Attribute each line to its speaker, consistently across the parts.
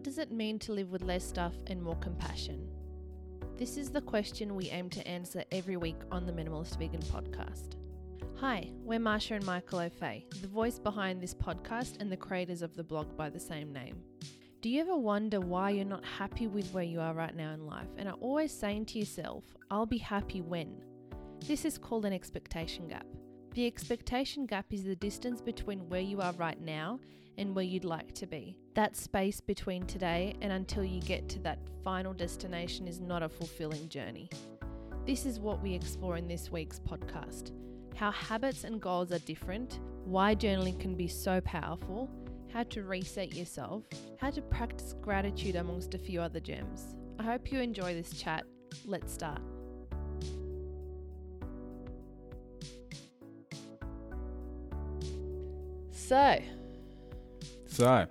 Speaker 1: What does it mean to live with less stuff and more compassion? This is the question we aim to answer every week on the Minimalist Vegan podcast. Hi, we're Maša and Michael Ofei, the voice behind this podcast and the creators of the blog by the same name. Do you ever wonder why you're not happy with where you are right now in life and are always saying to yourself, I'll be happy when? This is called an expectation gap. The expectation gap is the distance between where you are right now and where you'd like to be. That space between today and until you get to that final destination is not a fulfilling journey. This is what we explore in this week's podcast how habits and goals are different, why journaling can be so powerful, how to reset yourself, how to practice gratitude amongst a few other gems. I hope you enjoy this chat. Let's start. So,
Speaker 2: So,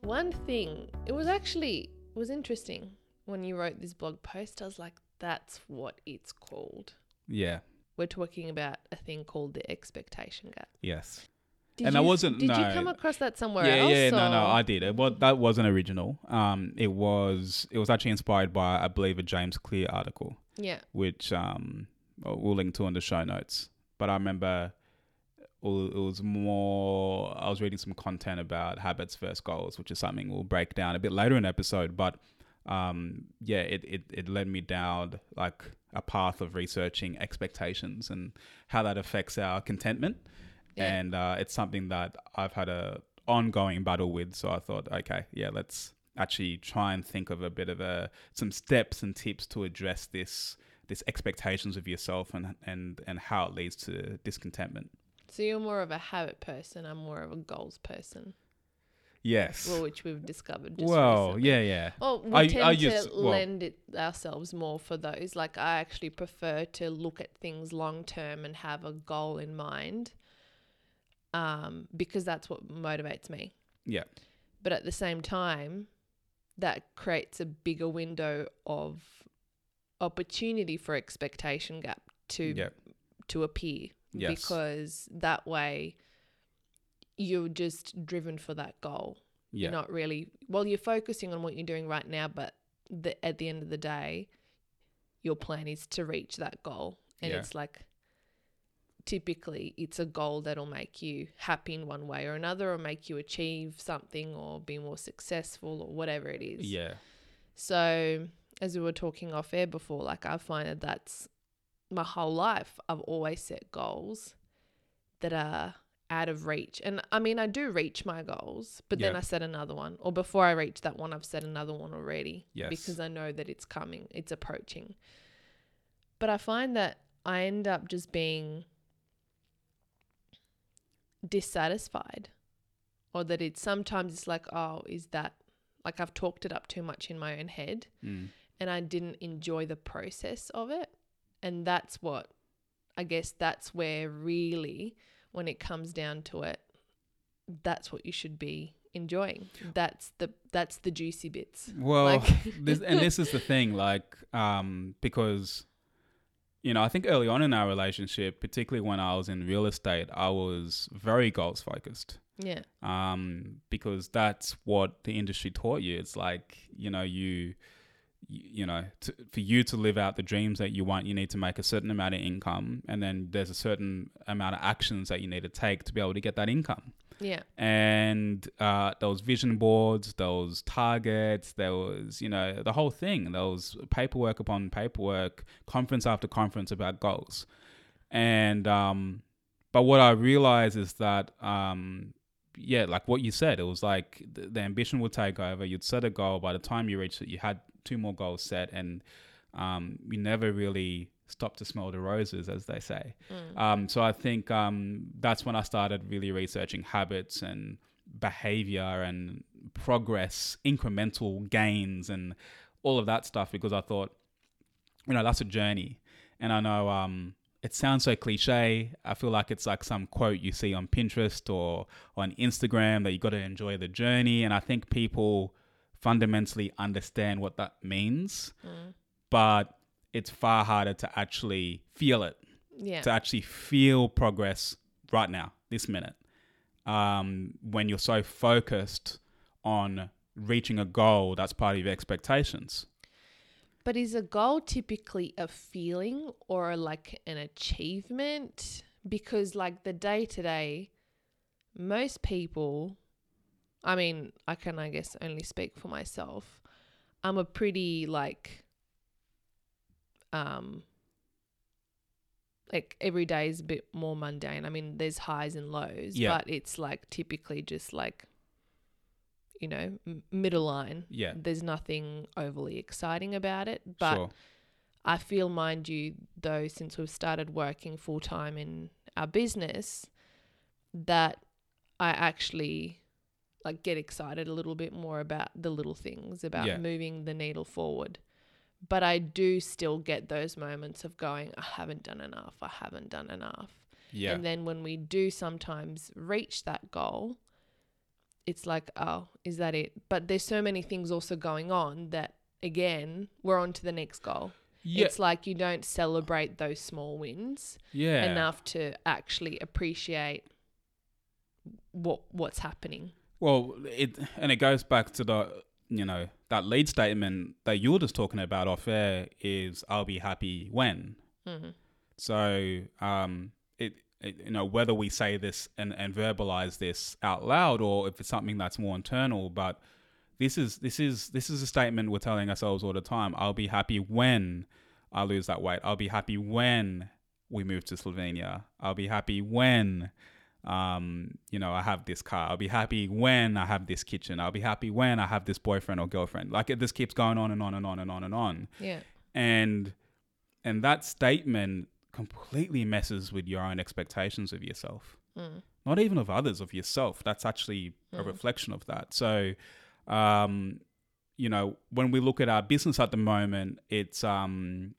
Speaker 1: one thing, it was actually it was interesting when you wrote this blog post. I was like, that's what it's called.
Speaker 2: yeah,
Speaker 1: We're talking about a thing called the expectation gap.
Speaker 2: yes.
Speaker 1: Did
Speaker 2: And
Speaker 1: you,
Speaker 2: I wasn't-
Speaker 1: Did you come across that somewhere
Speaker 2: yeah,
Speaker 1: else?
Speaker 2: yeah, no, no, I did. It was that wasn't original. Um, it was it was actually inspired by I believe a James Clear article,
Speaker 1: yeah,
Speaker 2: which um we'll link to in the show notes. But I remember it was more. I was reading some content about habits versus goals, which is something we'll break down a bit later in the episode. But um, yeah, it, it it led me down like a path of researching expectations and how that affects our contentment.
Speaker 1: Yeah.
Speaker 2: And uh, it's something that I've had a ongoing battle with. So I thought, okay, yeah, let's actually try and think of a bit of a some steps and tips to address this this expectations of yourself and and and how it leads to discontentment.
Speaker 1: So you're more of a habit person. I'm more of a goals person.
Speaker 2: Yes.
Speaker 1: Well, which we've discovered. Just
Speaker 2: Well,
Speaker 1: recently.
Speaker 2: yeah, yeah.
Speaker 1: Well, we
Speaker 2: I-
Speaker 1: tend
Speaker 2: I
Speaker 1: to
Speaker 2: just- well-
Speaker 1: lend it ourselves more for those. Like I actually prefer to look at things long term and have a goal in mind, um, because that's what motivates me.
Speaker 2: Yeah.
Speaker 1: But at the same time, that creates a bigger window of opportunity for expectation gap to to appear
Speaker 2: Yes.
Speaker 1: because that way you're just driven for that goal.
Speaker 2: Yeah.
Speaker 1: You're not really well. You're focusing on what you're doing right now, but the, at the end of the day, your plan is to reach that goal, and
Speaker 2: Yeah.
Speaker 1: it's like typically it's a goal that'll make you happy in one way or another, or make you achieve something, or be more successful, or whatever it is.
Speaker 2: Yeah.
Speaker 1: So, as we were talking off air before, like I find that that's my whole life. I've always set goals that are out of reach. And I mean, I do reach my goals, but then
Speaker 2: Yeah.
Speaker 1: I set another one. Or before I reach that one, I've set another one already
Speaker 2: Yes.
Speaker 1: because I know that it's coming, it's approaching. But I find that I end up just being dissatisfied or that it's sometimes it's like, oh, is that like I've talked it up too much in my own head
Speaker 2: Mm.
Speaker 1: and I didn't enjoy the process of it. And that's what I guess that's where really, when it comes down to it, that's what you should be enjoying. That's the that's the juicy bits.
Speaker 2: Well,
Speaker 1: Like-
Speaker 2: this, and this is the thing, like, um, because, you know, I think early on in our relationship, particularly when I was in real estate, I was very goals focused.
Speaker 1: Yeah.
Speaker 2: um, because that's what the industry taught you. It's like you know you you, know to, for you to live out the dreams that you want, you need to make a certain amount of income, and then there's a certain amount of actions that you need to take to be able to get that income.
Speaker 1: Yeah.
Speaker 2: And uh, there was vision boards, there was targets, there was you know the whole thing. There was paperwork upon paperwork, conference after conference about goals, and um, but what I realize is that um, yeah, like what you said, it was like the, the ambition would take over. You'd set a goal. By the time you reached it, you had two more goals set, and um, you never really stopped to smell the roses, as they say. Um, so I think um, that's when I started really researching habits and behavior and progress, incremental gains, and all of that stuff because I thought, you know, that's a journey. And I know um, it sounds so cliche. I feel like it's like some quote you see on Pinterest or on Instagram that you got to enjoy the journey. And I think people fundamentally understand what that means, but it's far harder to actually feel it,
Speaker 1: Yeah.
Speaker 2: to actually feel progress right now, this minute, um, when you're so focused on reaching a goal that's part of your expectations.
Speaker 1: But is a goal typically a feeling or like an achievement? Because, like, the day to day, most people, I mean, I can, I guess, only speak for myself. I'm a pretty, like, um, like every day is a bit more mundane. I mean, there's highs and lows,
Speaker 2: Yeah.
Speaker 1: but it's like typically just like, you know, middle line.
Speaker 2: Yeah.
Speaker 1: There's nothing overly exciting about it, but
Speaker 2: sure.
Speaker 1: I feel, mind you, though, since we've started working full time in our business, that I actually like get excited a little bit more about the little things, about
Speaker 2: Yeah.
Speaker 1: moving the needle forward. But I do still get those moments of going, I haven't done enough, I haven't done enough.
Speaker 2: Yeah.
Speaker 1: And then when we do sometimes reach that goal, it's like, oh, is that it? But there's so many things also going on that, again, we're on to the next goal.
Speaker 2: yeah.
Speaker 1: It's like you don't celebrate those small wins
Speaker 2: yeah.
Speaker 1: enough to actually appreciate what what's happening.
Speaker 2: Well, it and it goes back to the you know that lead statement that you were just talking about off air is I'll be happy when.
Speaker 1: Mm-hmm.
Speaker 2: So um, it, it you know whether we say this and, and verbalize this out loud or if it's something that's more internal, but this is this is this is a statement we're telling ourselves all the time. I'll be happy when I lose that weight. I'll be happy when we move to Slovenia. I'll be happy when um, you know, I have this car. I'll be happy when I have this kitchen. I'll be happy when I have this boyfriend or girlfriend. Like it just keeps going on and on and on and on and on.
Speaker 1: Yeah.
Speaker 2: And and that statement completely messes with your own expectations of yourself.
Speaker 1: Mm.
Speaker 2: Not even of others, of yourself. That's actually a
Speaker 1: Mm.
Speaker 2: reflection of that. So um, you know, when we look at our business at the moment, it's um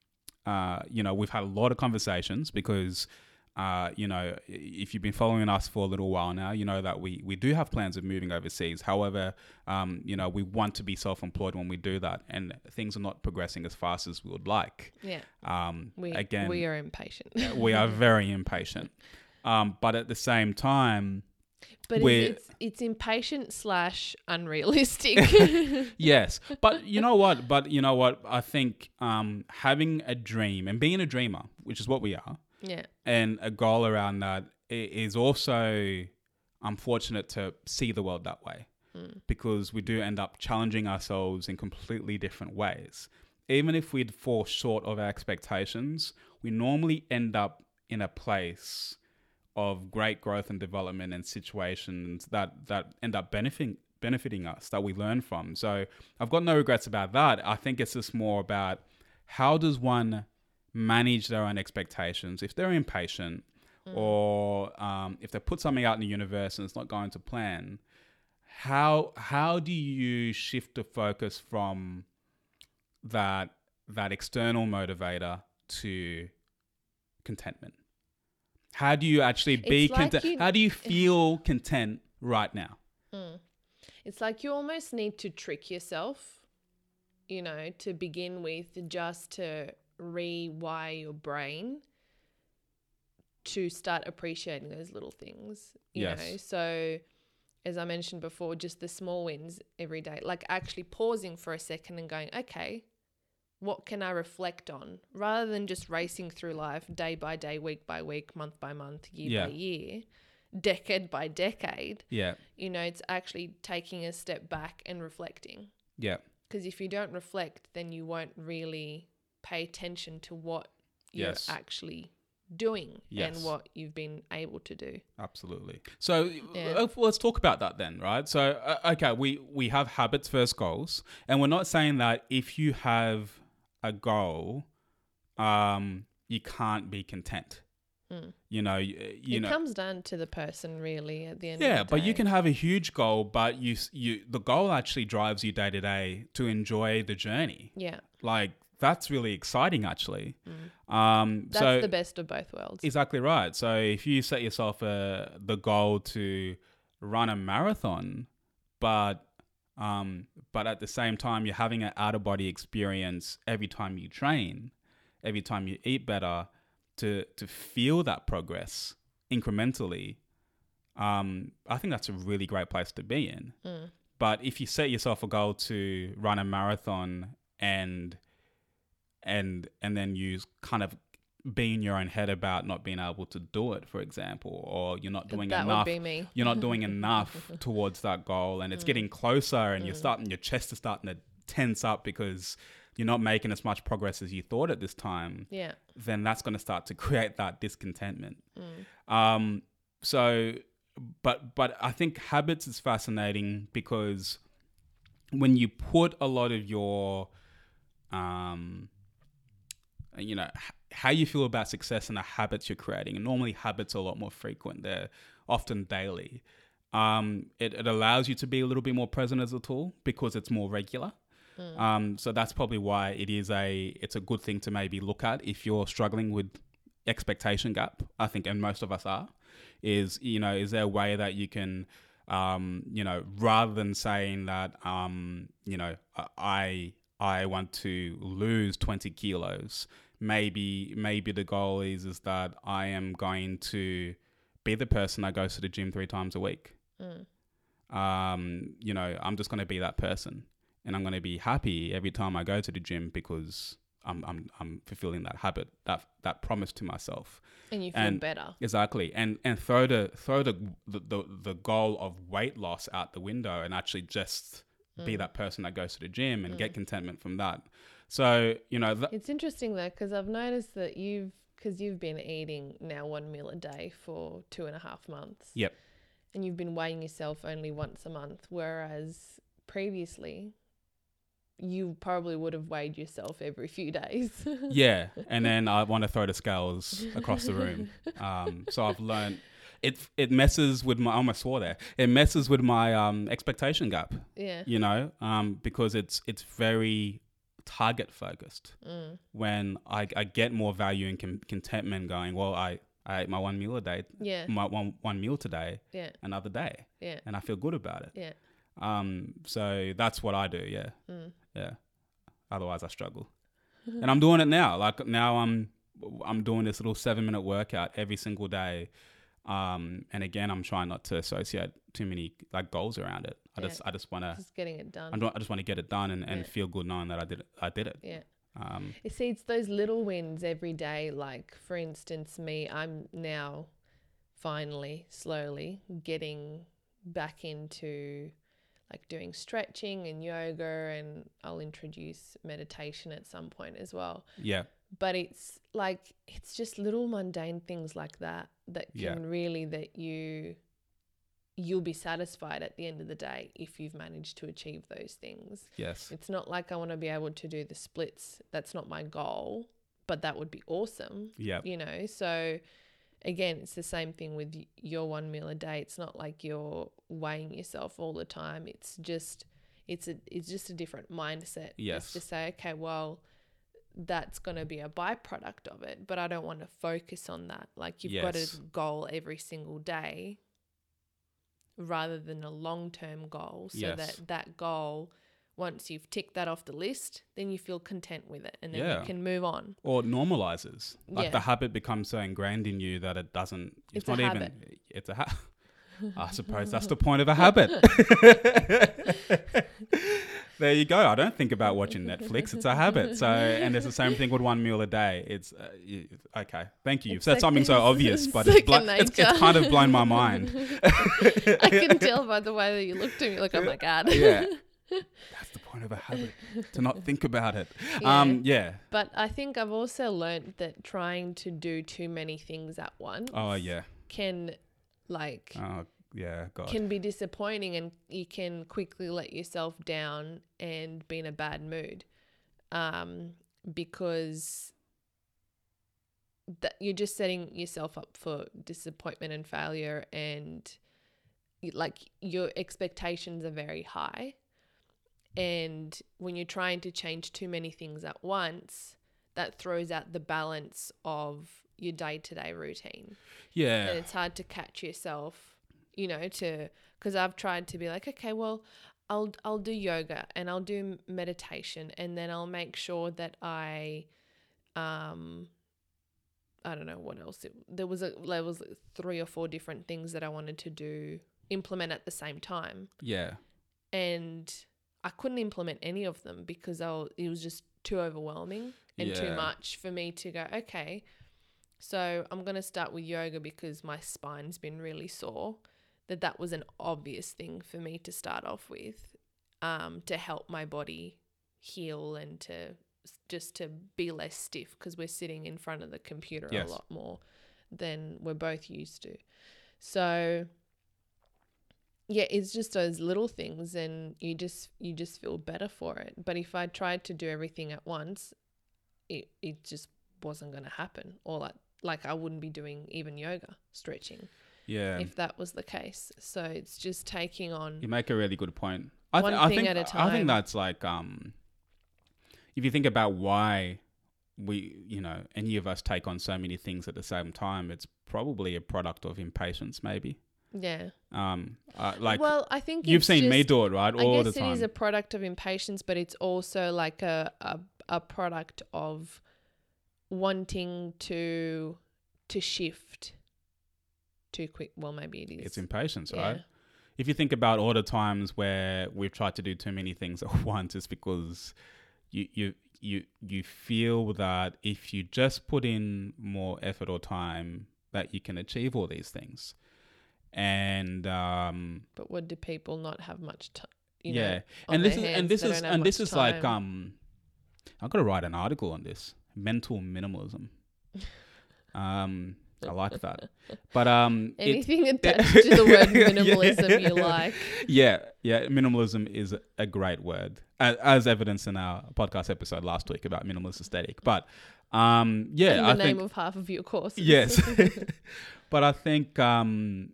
Speaker 2: uh, you know, we've had a lot of conversations because uh, you know, if you've been following us for a little while now, you know that we, we do have plans of moving overseas. However, um, you know, we want to be self-employed when we do that, and things are not progressing as fast as we would like.
Speaker 1: Yeah.
Speaker 2: Um,
Speaker 1: We
Speaker 2: again,
Speaker 1: we are impatient.
Speaker 2: we are very impatient, um, but at the same time,
Speaker 1: but it's, it's it's impatient slash unrealistic.
Speaker 2: yes, but you know what? But you know what? I think um, having a dream and being a dreamer, which is what we are,
Speaker 1: yeah.
Speaker 2: and a goal around that is also unfortunate to see the world that way
Speaker 1: Mm.
Speaker 2: because we do end up challenging ourselves in completely different ways. Even if we'd fall short of our expectations, we normally end up in a place of great growth and development and situations that, that end up benefiting benefiting us that we learn from. So I've got no regrets about that. I think it's just more about how does one manage their own expectations. If they're impatient or um, if they put something out in the universe and it's not going to plan how how do you shift the focus from that that external motivator to contentment? How do you actually be
Speaker 1: like
Speaker 2: content?
Speaker 1: you-
Speaker 2: how do you feel content right now?
Speaker 1: Mm. It's like you almost need to trick yourself, you know, to begin with, just to rewire your brain to start appreciating those little things, you
Speaker 2: Yes.
Speaker 1: know. So, as I mentioned before, just the small wins every day, like actually pausing for a second and going, okay, what can I reflect on rather than just racing through life day by day, week by week, month by month, year
Speaker 2: Yeah.
Speaker 1: by year, decade by decade
Speaker 2: yeah
Speaker 1: you know, it's actually taking a step back and reflecting.
Speaker 2: yeah
Speaker 1: Because if you don't reflect, then you won't really pay attention to what you're actually doing
Speaker 2: Yes.
Speaker 1: and what you've been able to do.
Speaker 2: Absolutely. So
Speaker 1: Yeah.
Speaker 2: uh, let's talk about that then, right? So uh, okay, we we have habits first goals, and we're not saying that if you have a goal, um, you can't be content.
Speaker 1: Mm.
Speaker 2: You know, you, you
Speaker 1: it
Speaker 2: know.
Speaker 1: comes down to the person, really, at the end
Speaker 2: yeah,
Speaker 1: of the
Speaker 2: but you can have a huge goal, but you you the goal actually drives you day to day to enjoy the journey.
Speaker 1: Yeah,
Speaker 2: Like that's really exciting, actually.
Speaker 1: Mm.
Speaker 2: Um,
Speaker 1: that's
Speaker 2: so
Speaker 1: the best of both worlds.
Speaker 2: Exactly right. So if you set yourself uh, the goal to run a marathon, but um, but at the same time you're having an out of body experience every time you train, every time you eat better, to to feel that progress incrementally, um, I think that's a really great place to be in.
Speaker 1: Mm.
Speaker 2: but if you set yourself a goal to run a marathon and and and then you kind of be in your own head about not being able to do it, for example, or you're not doing
Speaker 1: that
Speaker 2: enough.
Speaker 1: would be me.
Speaker 2: You're not doing enough towards that goal, and it's getting closer, and you're
Speaker 1: Mm.
Speaker 2: starting. Your chest is starting to tense up because you're not making as much progress as you thought at this time.
Speaker 1: Yeah.
Speaker 2: Then that's going to start to create that discontentment.
Speaker 1: Mm.
Speaker 2: Um, so, but but I think habits is fascinating because when you put a lot of your, um, you know, how you feel about success and the habits you're creating, and normally habits are a lot more frequent. They're often daily. Um, it, it allows you to be a little bit more present as a tool because it's more regular. Um, so that's probably why it is a it's a good thing to maybe look at if you're struggling with expectation gap. I think, and most of us are. Is you know, is there a way that you can, um, you know, rather than saying that, um, you know, I I want to lose twenty kilos, maybe maybe the goal is is that I am going to be the person that goes to the gym three times a week.
Speaker 1: Mm.
Speaker 2: Um, you know, I'm just going to be that person, and I'm going to be happy every time I go to the gym because I'm I'm I'm fulfilling that habit, that that promise to myself.
Speaker 1: And you feel
Speaker 2: And-
Speaker 1: better.
Speaker 2: Exactly, and and throw the throw the the, the, the goal of weight loss out the window, and actually just
Speaker 1: Mm.
Speaker 2: be that person that goes to the gym and get contentment from that. So you know, th-
Speaker 1: It's interesting though, because I've noticed that you've, because you've been eating now one meal a day for two and a half months.
Speaker 2: Yep.
Speaker 1: And you've been weighing yourself only once a month, whereas previously you probably would have weighed yourself every few days.
Speaker 2: yeah, and then I want to throw the scales across the room. Um, so I've learned it. It messes with my. I almost swore there. It messes with my um, expectation gap.
Speaker 1: yeah.
Speaker 2: You know, um, because it's it's very target focused.
Speaker 1: Mm.
Speaker 2: When I, I get more value and con- contentment, going well, I I ate my one meal a day,
Speaker 1: Yeah.
Speaker 2: my one one meal today,
Speaker 1: Yeah.
Speaker 2: another day,
Speaker 1: Yeah.
Speaker 2: and I feel good about it.
Speaker 1: Yeah.
Speaker 2: Um, so that's what I do. Yeah,
Speaker 1: Mm.
Speaker 2: yeah. Otherwise, I struggle, and I'm doing it now. Like now, I'm I'm doing this little seven minute workout every single day. Um, and again, I'm trying not to associate too many like goals around it. I
Speaker 1: Yeah.
Speaker 2: just I just want to
Speaker 1: Just getting it done.
Speaker 2: I, don't, I just want to get it done and, and
Speaker 1: Yeah.
Speaker 2: feel good knowing that I did it. I did it.
Speaker 1: yeah.
Speaker 2: Um,
Speaker 1: You see, it's those little wins every day. Like, for instance, me, I'm now finally, slowly getting back into like doing stretching and yoga, and I'll introduce meditation at some point as well.
Speaker 2: yeah,
Speaker 1: But it's like, it's just little mundane things like that that can
Speaker 2: Yeah.
Speaker 1: really, that you. You'll be satisfied at the end of the day if you've managed to achieve those things.
Speaker 2: yes,
Speaker 1: It's not like I want to be able to do the splits. That's not my goal, but that would be awesome,
Speaker 2: yeah,
Speaker 1: you know? So, again, it's the same thing with your one meal a day. It's not like you're weighing yourself all the time. It's just, it's a, it's just a different mindset.
Speaker 2: Yes.
Speaker 1: It's to say, okay, well, that's going to be a byproduct of it, but I don't want to focus on that. Like you've got a goal every single day rather than a long-term goal so
Speaker 2: Yes.
Speaker 1: that that goal once you've ticked that off the list then you feel content with it and then
Speaker 2: Yeah.
Speaker 1: you can move on
Speaker 2: or normalizes. Like
Speaker 1: Yeah.
Speaker 2: the habit becomes so ingrained in you that it doesn't. It's,
Speaker 1: It's
Speaker 2: not even.
Speaker 1: habit.
Speaker 2: It's a. Ha- I suppose that's the point of a habit. there you go. I don't think about watching Netflix. It's a habit. So, and it's the same thing with one meal a day. It's uh, you- okay. Thank you.
Speaker 1: It's
Speaker 2: said something so obvious, but it's, blo- it's, it's kind of blown my mind.
Speaker 1: i can tell by the way that you looked at me like oh my god
Speaker 2: yeah. That's the point of a habit to not think about it. Um, yeah.
Speaker 1: but i think i've also learned that trying to do too many things at once
Speaker 2: Oh yeah.
Speaker 1: can like
Speaker 2: Oh yeah. God.
Speaker 1: can be disappointing and you can quickly let yourself down and be in a bad mood um, because that you're just setting yourself up for disappointment and failure and like your expectations are very high and when you're trying to change too many things at once that throws out the balance of your day-to-day routine
Speaker 2: yeah.
Speaker 1: and it's hard to catch yourself, you know, to because I've tried to be like, okay, well, I'll I'll do yoga and I'll do meditation and then I'll make sure that I, um, I don't know what else. It, there was a there was three or four different things that I wanted to do implement at the same time,
Speaker 2: Yeah.
Speaker 1: and I couldn't implement any of them because I was, it was just too overwhelming and too much for me to go, okay, so I'm going to start with yoga because my spine's been really sore. That that was an obvious thing for me to start off with um, to help my body heal and to just to be less stiff because we're sitting in front of the computer
Speaker 2: Yes.
Speaker 1: a lot more than we're both used to. So yeah, it's just those little things and you just you just feel better for it. But if I tried to do everything at once, it it just wasn't going to happen. Or like like I wouldn't be doing even yoga, stretching
Speaker 2: Yeah.
Speaker 1: if that was the case. So it's just taking on
Speaker 2: You make a really good point. I,
Speaker 1: One
Speaker 2: I
Speaker 1: thing
Speaker 2: think
Speaker 1: at a
Speaker 2: I
Speaker 1: time.
Speaker 2: I think that's like um, if you think about why we, you know, any of us take on so many things at the same time, it's probably a product of impatience, maybe.
Speaker 1: yeah.
Speaker 2: Um, uh, like
Speaker 1: well, I think
Speaker 2: you've seen me do it, right,
Speaker 1: I
Speaker 2: all
Speaker 1: guess
Speaker 2: the time.
Speaker 1: is a product of impatience, but it's also like a, a a product of wanting to to shift too quick. Well, maybe it is.
Speaker 2: it's impatience,
Speaker 1: yeah.
Speaker 2: right? If you think about all the times where we've tried to do too many things at once, it's because you you you you feel that if you just put in more effort or time, that you can achieve all these things. And um,
Speaker 1: But would do people not have much time? You
Speaker 2: yeah,
Speaker 1: know,
Speaker 2: and this is and this is
Speaker 1: don't have
Speaker 2: and this is like um, I've got to write an article on this mental minimalism. um, I like that, but um, it-
Speaker 1: anything attached to the word
Speaker 2: Yeah.
Speaker 1: minimalism you like.
Speaker 2: yeah, yeah, minimalism is a great word, as, as evidenced in our podcast episode last week about minimalist aesthetic. But um, yeah,
Speaker 1: in the
Speaker 2: I
Speaker 1: name
Speaker 2: think
Speaker 1: of half of your courses.
Speaker 2: yes, but I think um,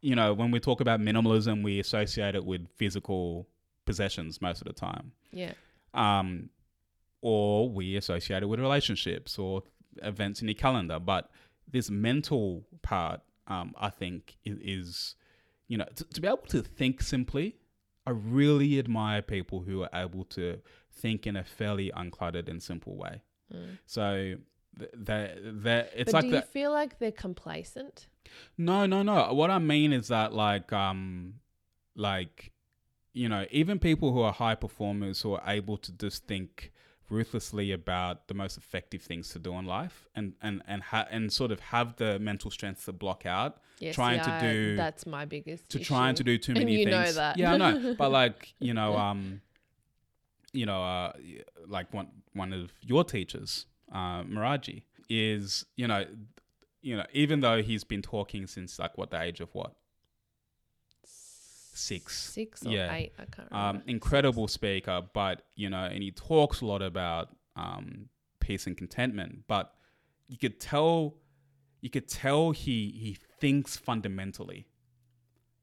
Speaker 2: you know when we talk about minimalism, we associate it with physical possessions most of the time,
Speaker 1: yeah.
Speaker 2: um, or we associate it with relationships or events in your calendar. But this mental part, um, I think, is, is you know to, to be able to think simply. I really admire people who are able to think in a fairly uncluttered and simple way.
Speaker 1: Mm.
Speaker 2: So th- that that it's
Speaker 1: but
Speaker 2: like
Speaker 1: do
Speaker 2: that.
Speaker 1: you feel like they're complacent?
Speaker 2: No, no, no. What I mean is that like um like you know, even people who are high performers who are able to just think ruthlessly about the most effective things to do in life and and and ha- and sort of have the mental strength to block out
Speaker 1: Yes,
Speaker 2: Trying
Speaker 1: yeah,
Speaker 2: to do-
Speaker 1: that's my biggest
Speaker 2: to
Speaker 1: issue.
Speaker 2: trying to do too
Speaker 1: And
Speaker 2: many
Speaker 1: you
Speaker 2: things.
Speaker 1: know that.
Speaker 2: Yeah, I know. But like, you know, um you know, uh like one one of your teachers, uh Maharaji, is, you know, you know, even though he's been talking since like what the age of what? Six.
Speaker 1: six or
Speaker 2: Yeah.
Speaker 1: eight. I can't remember.
Speaker 2: um, incredible speaker, but you know, and he talks a lot about um, peace and contentment. But you could tell, you could tell he he thinks fundamentally.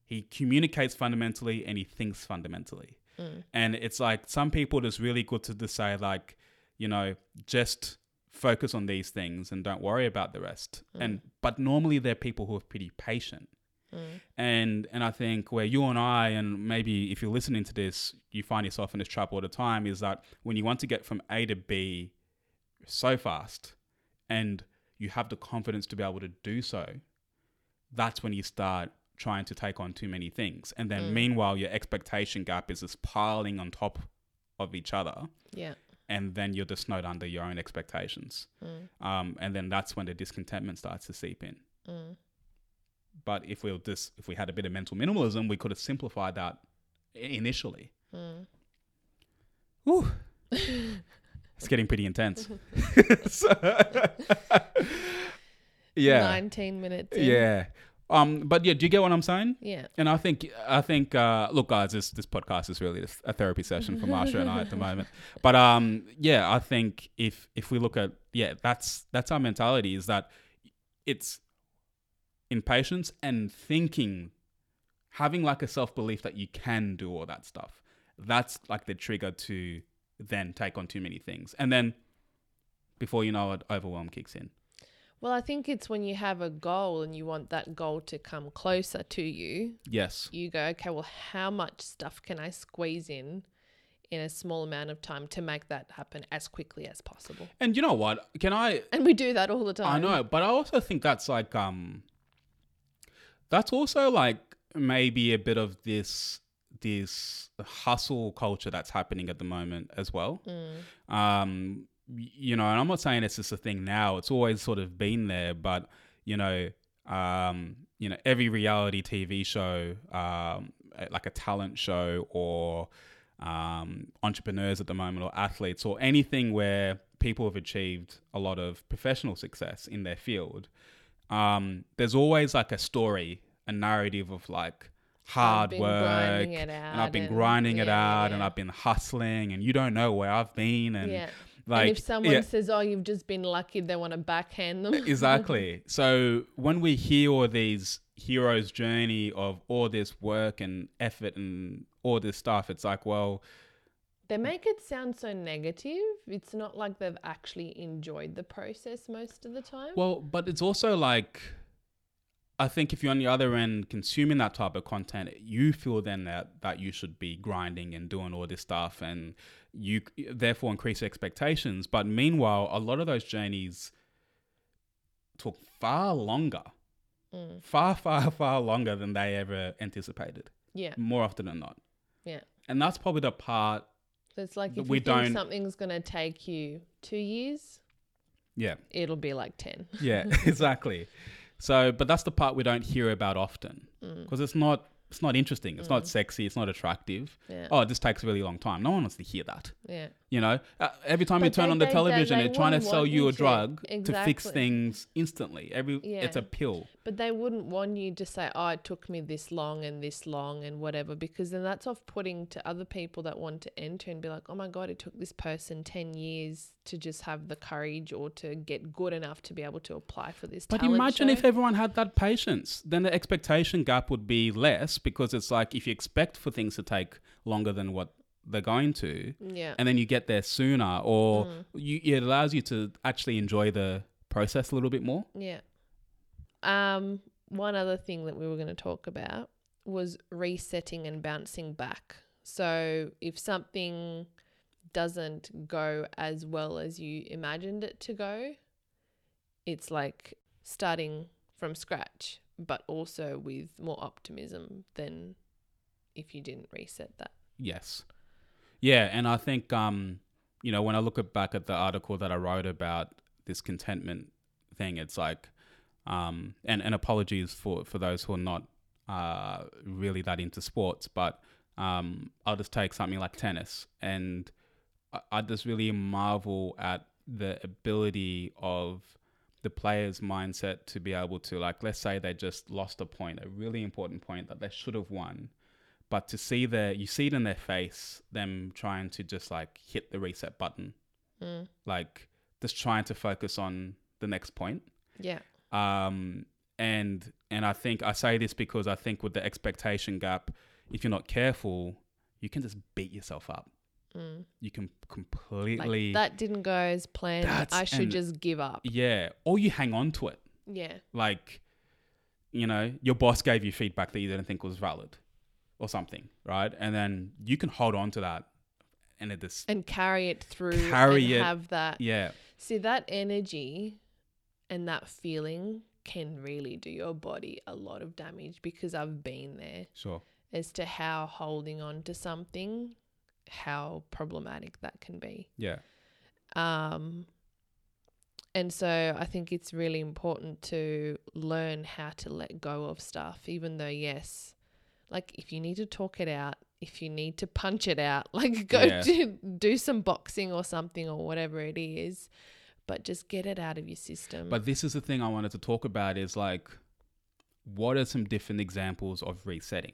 Speaker 2: He communicates fundamentally, and he thinks fundamentally.
Speaker 1: Mm.
Speaker 2: And it's like some people just really good to just say like, you know, just focus on these things and don't worry about the rest. And but normally they're people who are pretty patient
Speaker 1: Mm.
Speaker 2: and and I think where you and I and maybe if you're listening to this, you find yourself in this trap all the time is that when you want to get from A to B so fast, and you have the confidence to be able to do so, that's when you start trying to take on too many things, and then
Speaker 1: Mm.
Speaker 2: meanwhile your expectation gap is just piling on top of each other,
Speaker 1: Yeah.
Speaker 2: and then you're just snowed under your own expectations,
Speaker 1: Mm.
Speaker 2: um, and then that's when the discontentment starts to seep in.
Speaker 1: Mm.
Speaker 2: But if we were just if we had a bit of mental minimalism, we could have simplified that initially.
Speaker 1: Mm.
Speaker 2: It's getting pretty intense. So- yeah,
Speaker 1: Nineteen minutes. In.
Speaker 2: yeah. Um, but yeah, do you get what I'm saying?
Speaker 1: Yeah.
Speaker 2: And I think I think uh, look, guys, this this podcast is really a therapy session for Maša and I at the moment. But um, yeah, I think if if we look at yeah, that's that's our mentality is that it's impatience and thinking, having like a self belief that you can do all that stuff. That's like the trigger to then take on too many things, and then before you know it, overwhelm kicks in.
Speaker 1: Well, I think it's when you have a goal and you want that goal to come closer to you,
Speaker 2: Yes.
Speaker 1: you go, okay, well, how much stuff can I squeeze in in a small amount of time to make that happen as quickly as possible?
Speaker 2: And you know what? Can I
Speaker 1: And we do that all the time.
Speaker 2: I know, but I also think that's like um that's also like maybe a bit of this this hustle culture that's happening at the moment as well.
Speaker 1: Mm.
Speaker 2: Um, you know, and I'm not saying it's just a thing now. It's always sort of been there, but you know, um, you know, every reality TV show, um, like a talent show or um, entrepreneurs at the moment or athletes or anything where people have achieved a lot of professional success in their field, um, there's always like a story, a narrative of like hard work, and I've been grinding it
Speaker 1: yeah,
Speaker 2: out, and. I've been hustling, and you don't know where I've been, and
Speaker 1: yeah.
Speaker 2: like
Speaker 1: and if someone says, "Oh, you've just been lucky," they want to backhand them.
Speaker 2: exactly. So when we hear all these heroes' journey of all this work and effort and all this stuff, it's like, well,
Speaker 1: They make it sound so negative. It's not like they've actually enjoyed the process most of the time.
Speaker 2: well, but it's also like. I think if you're on the other end consuming that type of content, you feel then that, that you should be grinding and doing all this stuff and you therefore increase expectations. But meanwhile, a lot of those journeys took far longer,
Speaker 1: Mm.
Speaker 2: far, far, far longer than they ever anticipated,
Speaker 1: yeah,
Speaker 2: more often than not.
Speaker 1: yeah.
Speaker 2: And that's probably the part,
Speaker 1: So it's like if
Speaker 2: we
Speaker 1: you
Speaker 2: don't-
Speaker 1: something's going to take you two years,
Speaker 2: yeah,
Speaker 1: it'll be like 10.
Speaker 2: yeah, exactly. So, but that's the part we don't hear about often
Speaker 1: Mm.
Speaker 2: because it's not, it's not interesting. It's not sexy. It's not attractive.
Speaker 1: Yeah.
Speaker 2: Oh, this takes a really long time. No one wants to hear that.
Speaker 1: Yeah.
Speaker 2: You know, uh, every time you turn
Speaker 1: they-
Speaker 2: on the
Speaker 1: they-
Speaker 2: television,
Speaker 1: they
Speaker 2: they're trying to sell you a
Speaker 1: to.
Speaker 2: drug to fix things instantly. Every yeah. it's a pill.
Speaker 1: But they wouldn't want you to say, oh, it took me this long and this long and whatever, because then that's off putting to other people that want to enter and be like, oh my God, it took this person 10 years to just have the courage or to get good enough to be able to apply for this
Speaker 2: But imagine
Speaker 1: show.
Speaker 2: if everyone had that patience, then the expectation gap would be less because it's like if you expect for things to take longer than what they're going to,
Speaker 1: Yeah.
Speaker 2: and then you get there sooner, or
Speaker 1: Mm.
Speaker 2: you, it allows you to actually enjoy the process a little bit more.
Speaker 1: Yeah. Um, one other thing that we were going to talk about was resetting and bouncing back. So if something doesn't go as well as you imagined it to go, it's like starting from scratch, but also with more optimism than if you didn't reset that.
Speaker 2: Yes. Yeah, and I think um, you know, when I look at, back at the article that I wrote about this contentment thing, it's like um and, and apologies for, for those who are not uh really that into sports, but um I'll just take something like tennis and I, I just really marvel at the ability of the player's mindset to be able to like let's say they just lost a point, a really important point that they should have won but to see their you see it in their face them trying to just like hit the reset button
Speaker 1: Mm.
Speaker 2: like just trying to focus on the next point
Speaker 1: Yeah.
Speaker 2: um and and i think i say this because i think with the expectation gap if you're not careful you can just beat yourself up
Speaker 1: Mm.
Speaker 2: you can
Speaker 1: Like,
Speaker 2: completely
Speaker 1: that didn't go as planned. I should
Speaker 2: and-
Speaker 1: just give up.
Speaker 2: yeah or you hang on to it
Speaker 1: Yeah.
Speaker 2: like you know your boss gave you feedback that you didn't think was valid or something right and then you can hold on to that and it just
Speaker 1: and carry it through
Speaker 2: Carry
Speaker 1: and
Speaker 2: it.
Speaker 1: have that
Speaker 2: yeah
Speaker 1: see that energy and that feeling can really do your body a lot of damage because I've been there
Speaker 2: sure
Speaker 1: as to how holding on to something how problematic that can be
Speaker 2: yeah
Speaker 1: um and so I think it's really important to learn how to let go of stuff even though yes like if you need to talk it out if you need to punch it out like go
Speaker 2: Yeah.
Speaker 1: do, do some boxing or something or whatever it is but just get it out of your system
Speaker 2: But this is the thing I wanted to talk about is like, what are some different examples of resetting?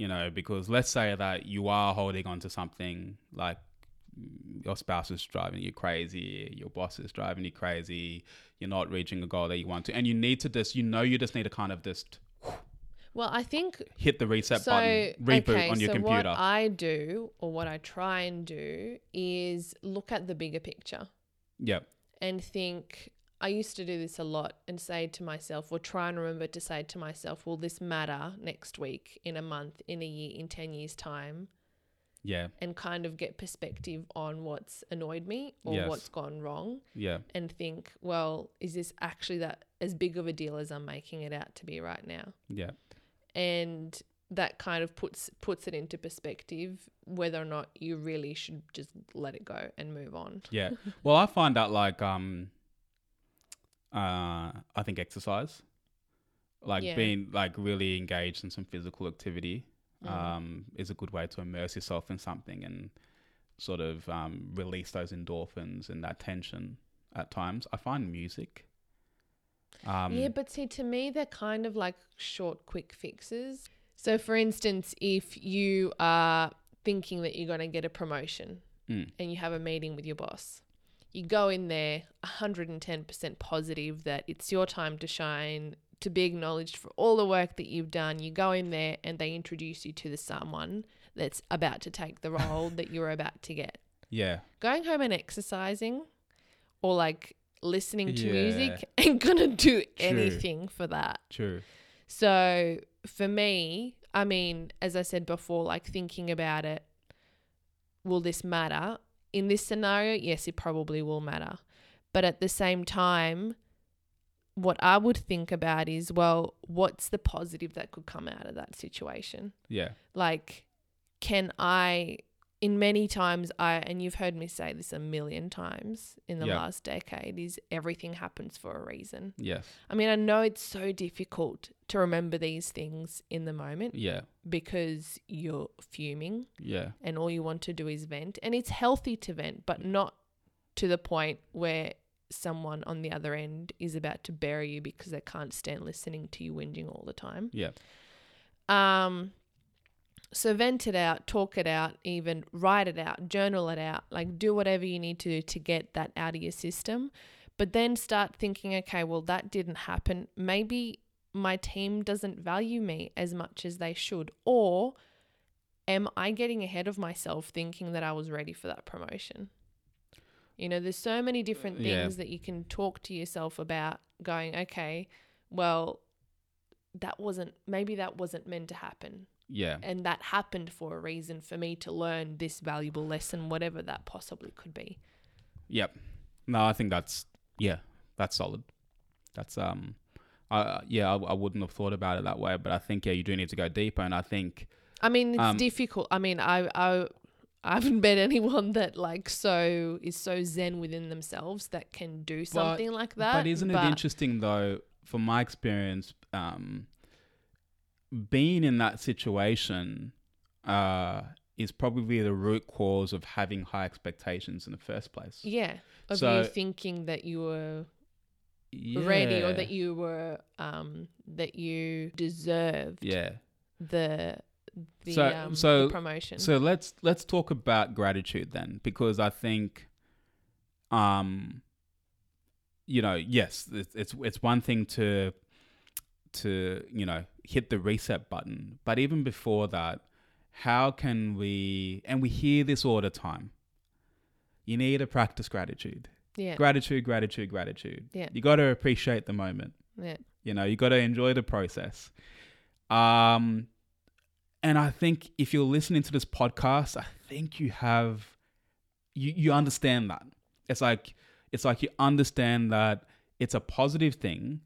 Speaker 2: You know, because let's say that you are holding on to something like your spouse is driving you crazy, your boss is driving you crazy, you're not reaching a goal that you want to, and you need to just, you know, you just need to kind of just
Speaker 1: well I think
Speaker 2: hit the reset
Speaker 1: so
Speaker 2: button, reboot
Speaker 1: okay,
Speaker 2: on your
Speaker 1: so
Speaker 2: computer.
Speaker 1: what I do or what I try and do is look at the bigger picture
Speaker 2: yep.
Speaker 1: and think I used to do this a lot and say to myself, or try and remember to say to myself, will this matter next week, in a month, in a year, in 10 years' time?
Speaker 2: Yeah.
Speaker 1: And kind of get perspective on what's annoyed me or
Speaker 2: Yes.
Speaker 1: what's gone wrong
Speaker 2: Yeah.
Speaker 1: and think, well, is this actually that as big of a deal as I'm making it out to be right now?
Speaker 2: Yeah.
Speaker 1: And that kind of puts puts it into perspective whether or not you really should just let it go and move on.
Speaker 2: Yeah. Well, I find that like um uh I think exercise like
Speaker 1: Yeah.
Speaker 2: being like really engaged in some physical activity
Speaker 1: Mm.
Speaker 2: um is a good way to immerse yourself in something and sort of um release those endorphins and that tension at times. I find music um
Speaker 1: yeah, but see, to me, they're kind of like short, quick fixes. So, for instance, if you are thinking that you're going to get a promotion
Speaker 2: mm,
Speaker 1: and you have a meeting with your boss, you go in there 110% positive that it's your time to shine, to be acknowledged for all the work that you've done. You go in there and they introduce you to the someone that's about to take the role that you're about to get.
Speaker 2: yeah.
Speaker 1: Going home and exercising or like listening to
Speaker 2: Yeah.
Speaker 1: music ain't gonna do anything for that.
Speaker 2: True.
Speaker 1: So for me, I mean, as I said before, like thinking about it, will this matter? In this scenario, yes, it probably will matter. But at the same time, what I would think about is, well, what's the positive that could come out of that situation?
Speaker 2: Yeah.
Speaker 1: Like, can I, in many times, I, and you've heard me say this a million times in the
Speaker 2: Yeah.
Speaker 1: last decade, is everything happens for a reason.
Speaker 2: Yes.
Speaker 1: I mean, I know it's so difficult to remember these things in the moment
Speaker 2: Yeah.
Speaker 1: because you're fuming
Speaker 2: Yeah.
Speaker 1: and all you want to do is vent. And it's healthy to vent, but not to the point where someone on the other end is about to bury you because they can't stand listening to you whinging all the time.
Speaker 2: Yeah.
Speaker 1: Um, so vent it out, talk it out, even write it out, journal it out, like do whatever you need to do to get that out of your system. But then start thinking, okay, well, that didn't happen. Maybe my team doesn't value me as much as they should. Or am I getting ahead of myself thinking that I was ready for that promotion? You know, there's so many different uh,
Speaker 2: Yeah.
Speaker 1: things that you can talk to yourself about going, okay, well, that wasn't, maybe that wasn't meant to happen
Speaker 2: Yeah.
Speaker 1: and that happened for a reason for me to learn this valuable lesson whatever that possibly could be
Speaker 2: Yep. No, I think that's yeah, that's solid. That's um, I yeah, I, I wouldn't have thought about it that way, but I think yeah, you do need to go deeper, and I think
Speaker 1: i mean it's
Speaker 2: Um,
Speaker 1: difficult i mean i i I haven't met anyone that like so is so zen within themselves that can do something like that.
Speaker 2: but isn't it interesting though? From my experience, um, being in that situation, uh, is probably the root cause of having high expectations in the first place.
Speaker 1: Yeah, of
Speaker 2: So-
Speaker 1: you thinking that you were ready or that you were um that you deserved
Speaker 2: yeah.
Speaker 1: the the
Speaker 2: So-
Speaker 1: um
Speaker 2: so-
Speaker 1: the promotion.
Speaker 2: So let's let's talk about gratitude then, because I think, um, you know, yes, it's it's, it's one thing to to you know hit the reset button, but even before that, how can we? And we hear this all the time. You need to practice gratitude.
Speaker 1: yeah,
Speaker 2: Gratitude, gratitude, gratitude.
Speaker 1: Yeah.
Speaker 2: You got to appreciate the moment.
Speaker 1: yeah,
Speaker 2: You know, you got to enjoy the process. Um, and I think if you're listening to this podcast, I think you have, you you understand that. It's like it's like you understand that it's a positive thing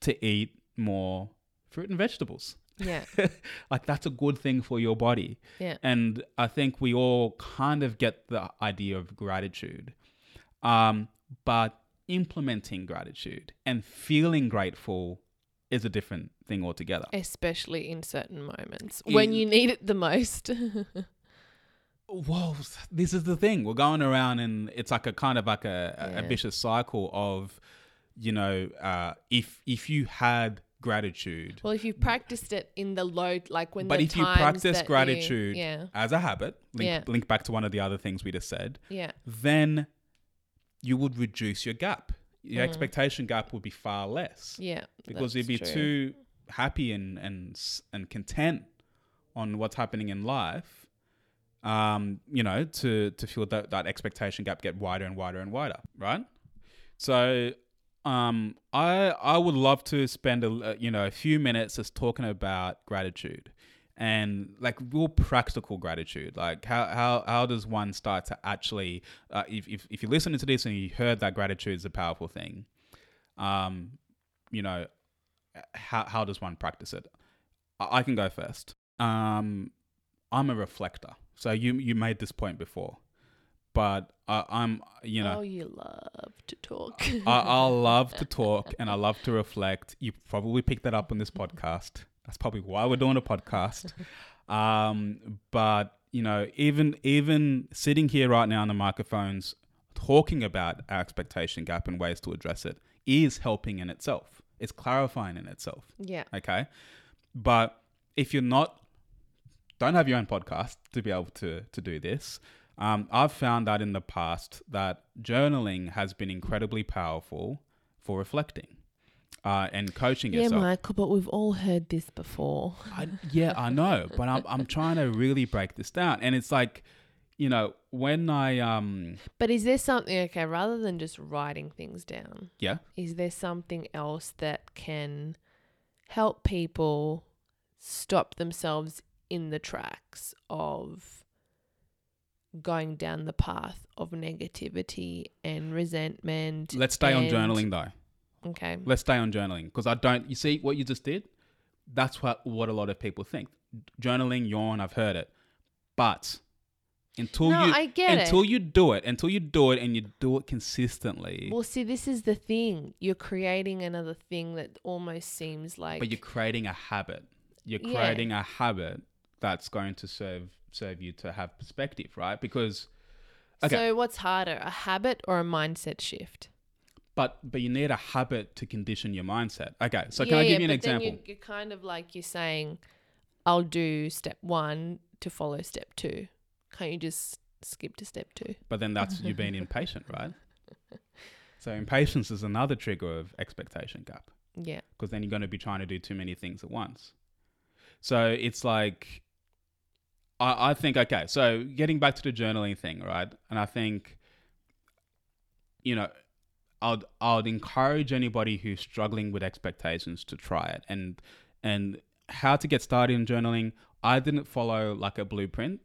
Speaker 2: to eat more fruit and vegetables.
Speaker 1: yeah,
Speaker 2: like that's a good thing for your body.
Speaker 1: yeah.
Speaker 2: And I think we all kind of get the idea of gratitude. Um, but implementing gratitude and feeling grateful is a different thing altogether.
Speaker 1: Especially in certain moments when you need it the most.
Speaker 2: Whoa, this is the thing. We're going around and it's like a kind of like a, a- a vicious cycle of, you know, uh, if if you had gratitude
Speaker 1: well, if you practiced it in the low, like when
Speaker 2: But if you practice
Speaker 1: that you-
Speaker 2: gratitude
Speaker 1: yeah,
Speaker 2: as a habit, link,
Speaker 1: Yeah.
Speaker 2: link back to one of the other things we just said,
Speaker 1: yeah,
Speaker 2: then you would reduce your gap. Your
Speaker 1: Mm.
Speaker 2: expectation gap would be far less
Speaker 1: yeah.
Speaker 2: because you'd be too happy and and and content on what's happening in life. Um, you know, to to feel that that expectation gap get wider and wider and wider, right? So, um, I I would love to spend a uh, you know a few minutes just talking about gratitude and like real practical gratitude. Like how how, how does one start to actually uh, if, if, if you're listening to this and you heard that gratitude is a powerful thing um you know how, how does one practice it? I, I can go first. Um, I'm a reflector. So you you made this point before, but I, I'm you know
Speaker 1: oh, you love to talk.
Speaker 2: I, I love to talk and I love to reflect. You probably picked that up on this podcast. That's probably why we're doing a podcast. Um, but you know, even even sitting here right now on the microphones, talking about our expectation gap and ways to address it is helping in itself. It's clarifying in itself.
Speaker 1: yeah.
Speaker 2: Okay, but if you're not, don't have your own podcast to be able to to do this. Um, I've found that in the past that journaling has been incredibly powerful for reflecting uh, and coaching
Speaker 1: Yeah,
Speaker 2: yourself.
Speaker 1: Yeah, Michael, but we've all heard this before.
Speaker 2: I, yeah, I know, but I'm I'm trying to really break this down, and it's like, you know, when I um
Speaker 1: But is there something okay, rather than just writing things down,
Speaker 2: yeah
Speaker 1: is there something else that can help people stop themselves in the tracks of going down the path of negativity and resentment?
Speaker 2: let's stay on
Speaker 1: and-
Speaker 2: journaling though.
Speaker 1: Okay.
Speaker 2: Let's stay on journaling because I don't. You see what you just did? That's what what a lot of people think. Journaling, yawn. I've heard it, but until
Speaker 1: No,
Speaker 2: you
Speaker 1: I get it.
Speaker 2: until you do it, until you do it, and you do it consistently,
Speaker 1: Well, see, this is the thing. You're creating another thing that almost seems like.
Speaker 2: but you're creating a habit. You're
Speaker 1: Yeah.
Speaker 2: creating a habit that's going to serve serve you to have perspective, right? Because okay.
Speaker 1: So, what's harder, a habit or a mindset shift?
Speaker 2: but but you need a habit to condition your mindset. Okay, so can I give
Speaker 1: yeah,
Speaker 2: you an
Speaker 1: but then
Speaker 2: example?
Speaker 1: you- You're kind of like you're saying, I'll do step one to follow step two. Can't you just skip to step two?
Speaker 2: But then that's you being impatient, right? So impatience is another trigger of expectation gap
Speaker 1: Yeah.
Speaker 2: because then you're going to be trying to do too many things at once. So it's like, I, I think, okay, so getting back to the journaling thing, right? And I think, you know, I'd, I'd encourage anybody who's struggling with expectations to try it. And, and how to get started in journaling, I didn't follow like a blueprint,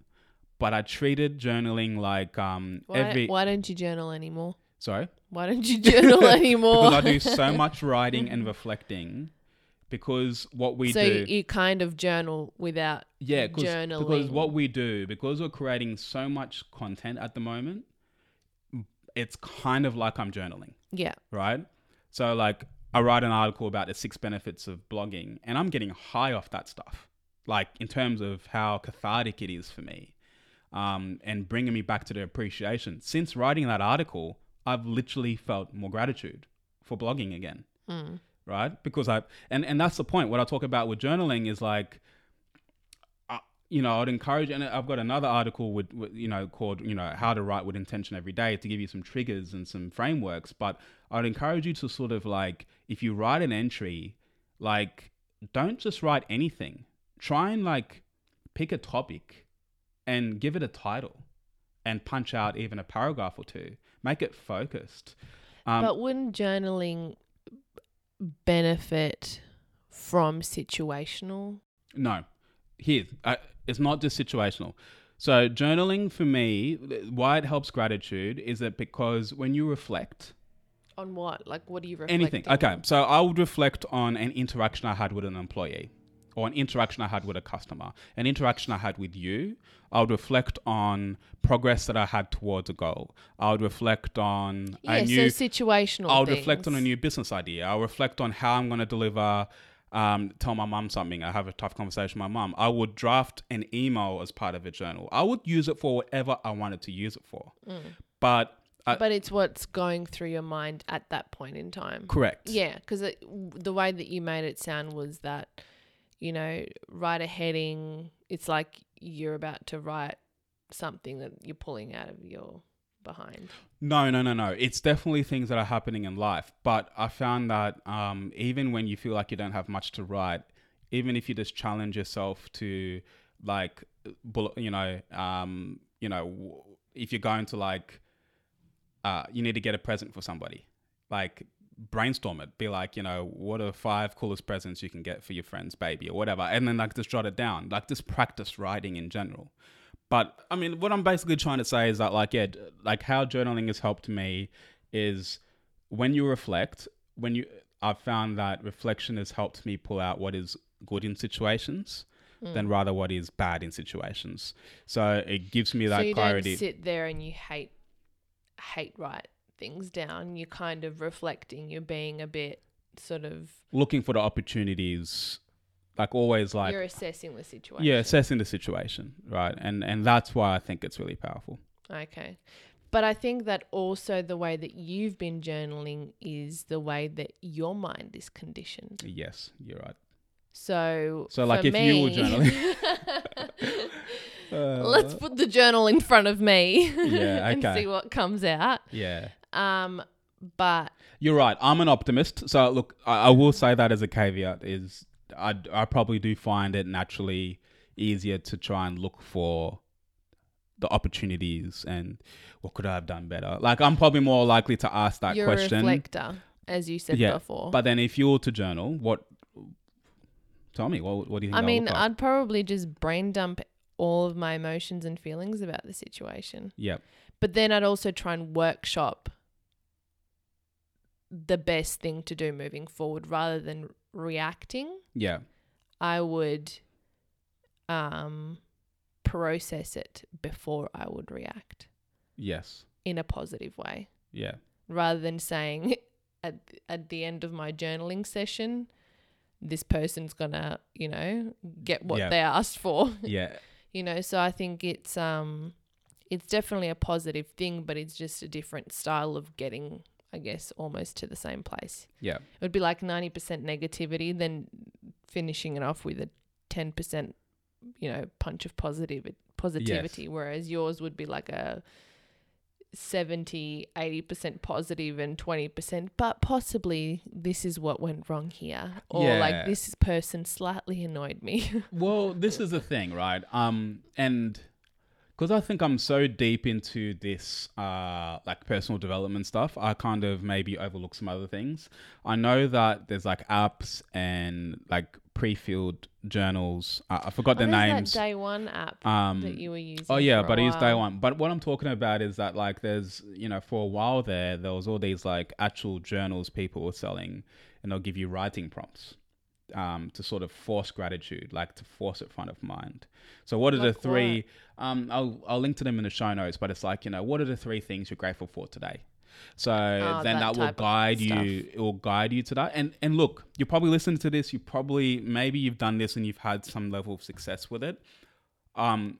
Speaker 2: but I treated journaling like um,
Speaker 1: Why,
Speaker 2: every.
Speaker 1: why don't you journal anymore?
Speaker 2: Sorry?
Speaker 1: Why don't you journal anymore?
Speaker 2: because I do so much writing and reflecting. Because what we
Speaker 1: so
Speaker 2: do,
Speaker 1: you, you kind of journal without
Speaker 2: yeah, cause, because what we do, because we're creating so much content at the moment, it's kind of like I'm journaling,
Speaker 1: yeah
Speaker 2: right? So like I write an article about the six benefits of blogging, and I'm getting high off that stuff, like in terms of how cathartic it is for me, um, and bringing me back to the appreciation. Since writing that article, I've literally felt more gratitude for blogging again
Speaker 1: mm.
Speaker 2: Right? Because I and and that's the point. What I talk about with journaling is like, you know, I'd encourage, and I've got another article with, with you know called you know how to write with intention every day to give you some triggers and some frameworks. But I'd encourage you to sort of like if you write an entry, like don't just write anything. Try and like pick a topic and give it a title and punch out even a paragraph or two. Make it focused. Um,
Speaker 1: but wouldn't journaling benefit from situational?
Speaker 2: No, here uh, it's not just situational. So journaling for me, why it helps gratitude is that because when you reflect
Speaker 1: On what? Like, what do you reflect?
Speaker 2: anything, okay. So I would reflect on an interaction I had with an employee, or an interaction I had with a customer, an interaction I had with you. I would reflect on progress that I had towards a goal. I would reflect on
Speaker 1: Yeah,
Speaker 2: a new
Speaker 1: so situational.
Speaker 2: I'll reflect on a new business idea. I'll reflect on how I'm going to deliver, um, tell my mom something. I have a tough conversation with my mom. I would draft an email as part of a journal. I would use it for whatever I wanted to use it for. But uh,
Speaker 1: But it's what's going through your mind at that point in time.
Speaker 2: correct.
Speaker 1: Yeah, because the way that you made it sound was that, you know, write a heading. It's like you're about to write something that you're pulling out of your behind.
Speaker 2: No, no, no, no. It's definitely things that are happening in life. But I found that um, even when you feel like you don't have much to write, even if you just challenge yourself to, like, you know, um, you know, if you're going to like, uh, you need to get a present for somebody, like brainstorm it. Be like, you know, what are five coolest presents you can get for your friend's baby or whatever, and then like just jot it down. Like just practice writing in general. But I mean, what I'm basically trying to say is that, like, yeah, like how journaling has helped me is when you reflect, when you, I've found that reflection has helped me pull out what is good in situations. Hmm. than rather what is bad in situations. So it gives me that
Speaker 1: so you
Speaker 2: clarity.
Speaker 1: don't sit there and you hate hate write things down. You're kind of reflecting. You're being a bit sort of
Speaker 2: Looking for the opportunities, like always, like
Speaker 1: you're assessing the situation.
Speaker 2: yeah, assessing the situation, right? And and that's why I think it's really powerful.
Speaker 1: Okay. But I think that also the way that you've been journaling is the way that your mind is conditioned.
Speaker 2: Yes, you're right.
Speaker 1: So,
Speaker 2: So, like, if you were journaling- Uh,
Speaker 1: let's put the journal in front of me
Speaker 2: Yeah,
Speaker 1: and see what comes out.
Speaker 2: yeah.
Speaker 1: Um, but
Speaker 2: You're right. I'm an optimist. So look, I, I will say that as a caveat is I, I probably do find it naturally easier to try and look for the opportunities and what could I have done better. Like I'm probably more likely to ask that
Speaker 1: you're
Speaker 2: question.
Speaker 1: a reflector, as you said
Speaker 2: Yeah,
Speaker 1: before.
Speaker 2: But then if you were to journal, what? Tell me what what do you think?
Speaker 1: I mean,
Speaker 2: like?
Speaker 1: I'd probably just brain dump all of my emotions and feelings about the situation.
Speaker 2: yeah,
Speaker 1: But then I'd also try and workshop the best thing to do moving forward rather than reacting.
Speaker 2: yeah,
Speaker 1: I would um process it before I would react
Speaker 2: yes,
Speaker 1: in a positive way
Speaker 2: yeah,
Speaker 1: rather than saying at at the end of my journaling session this person's going to, you know, get what
Speaker 2: Yeah.
Speaker 1: they asked for.
Speaker 2: yeah,
Speaker 1: you know, so I think it's um it's definitely a positive thing, but it's just a different style of getting I guess almost to the same place.
Speaker 2: yeah,
Speaker 1: It would be like 90% negativity, then finishing it off with a 10%, you know, punch of positive positivity. Whereas yours would be like a 70, 80% positive and 20%, but possibly this is what went wrong here. Or
Speaker 2: Yeah.
Speaker 1: like this person slightly annoyed me.
Speaker 2: Well, this is the thing, right? Um, and because I think I'm so deep into this, uh, like personal development stuff, I kind of maybe overlook some other things. I know that there's like apps and like pre-filled journals. Uh, I forgot
Speaker 1: What
Speaker 2: the
Speaker 1: is that
Speaker 2: names.
Speaker 1: day one app
Speaker 2: Um,
Speaker 1: that you were using?
Speaker 2: Oh yeah, but it is day one. But what I'm talking about is that like there's you know for a while there there was all these like actual journals people were selling, and they'll give you writing prompts, um, to sort of force gratitude, like to force it front of mind. So what are
Speaker 1: Like
Speaker 2: the three? Um, I'll I'll link to them in the show notes. But it's like you know what are the three things you're grateful for today. So
Speaker 1: Oh,
Speaker 2: then
Speaker 1: that
Speaker 2: that, will guide you. It will guide you to that. And and look, you're probably listening to this. You probably maybe you've done this and you've had some level of success with it. Um,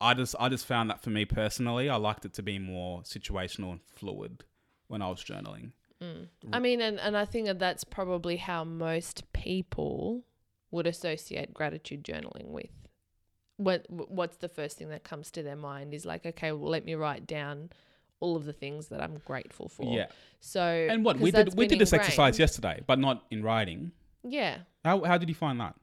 Speaker 2: I just I just found that for me personally, I liked it to be more situational and fluid when I was journaling.
Speaker 1: Mm. I mean, and, and I think that that's probably how most people would associate gratitude journaling with. What What's the first thing that comes to their mind is like, okay, well, let me write down all of the things that I'm grateful for.
Speaker 2: Yeah.
Speaker 1: So
Speaker 2: And what we did we did this exercise yesterday, but not in writing.
Speaker 1: Yeah,
Speaker 2: How how did you find that?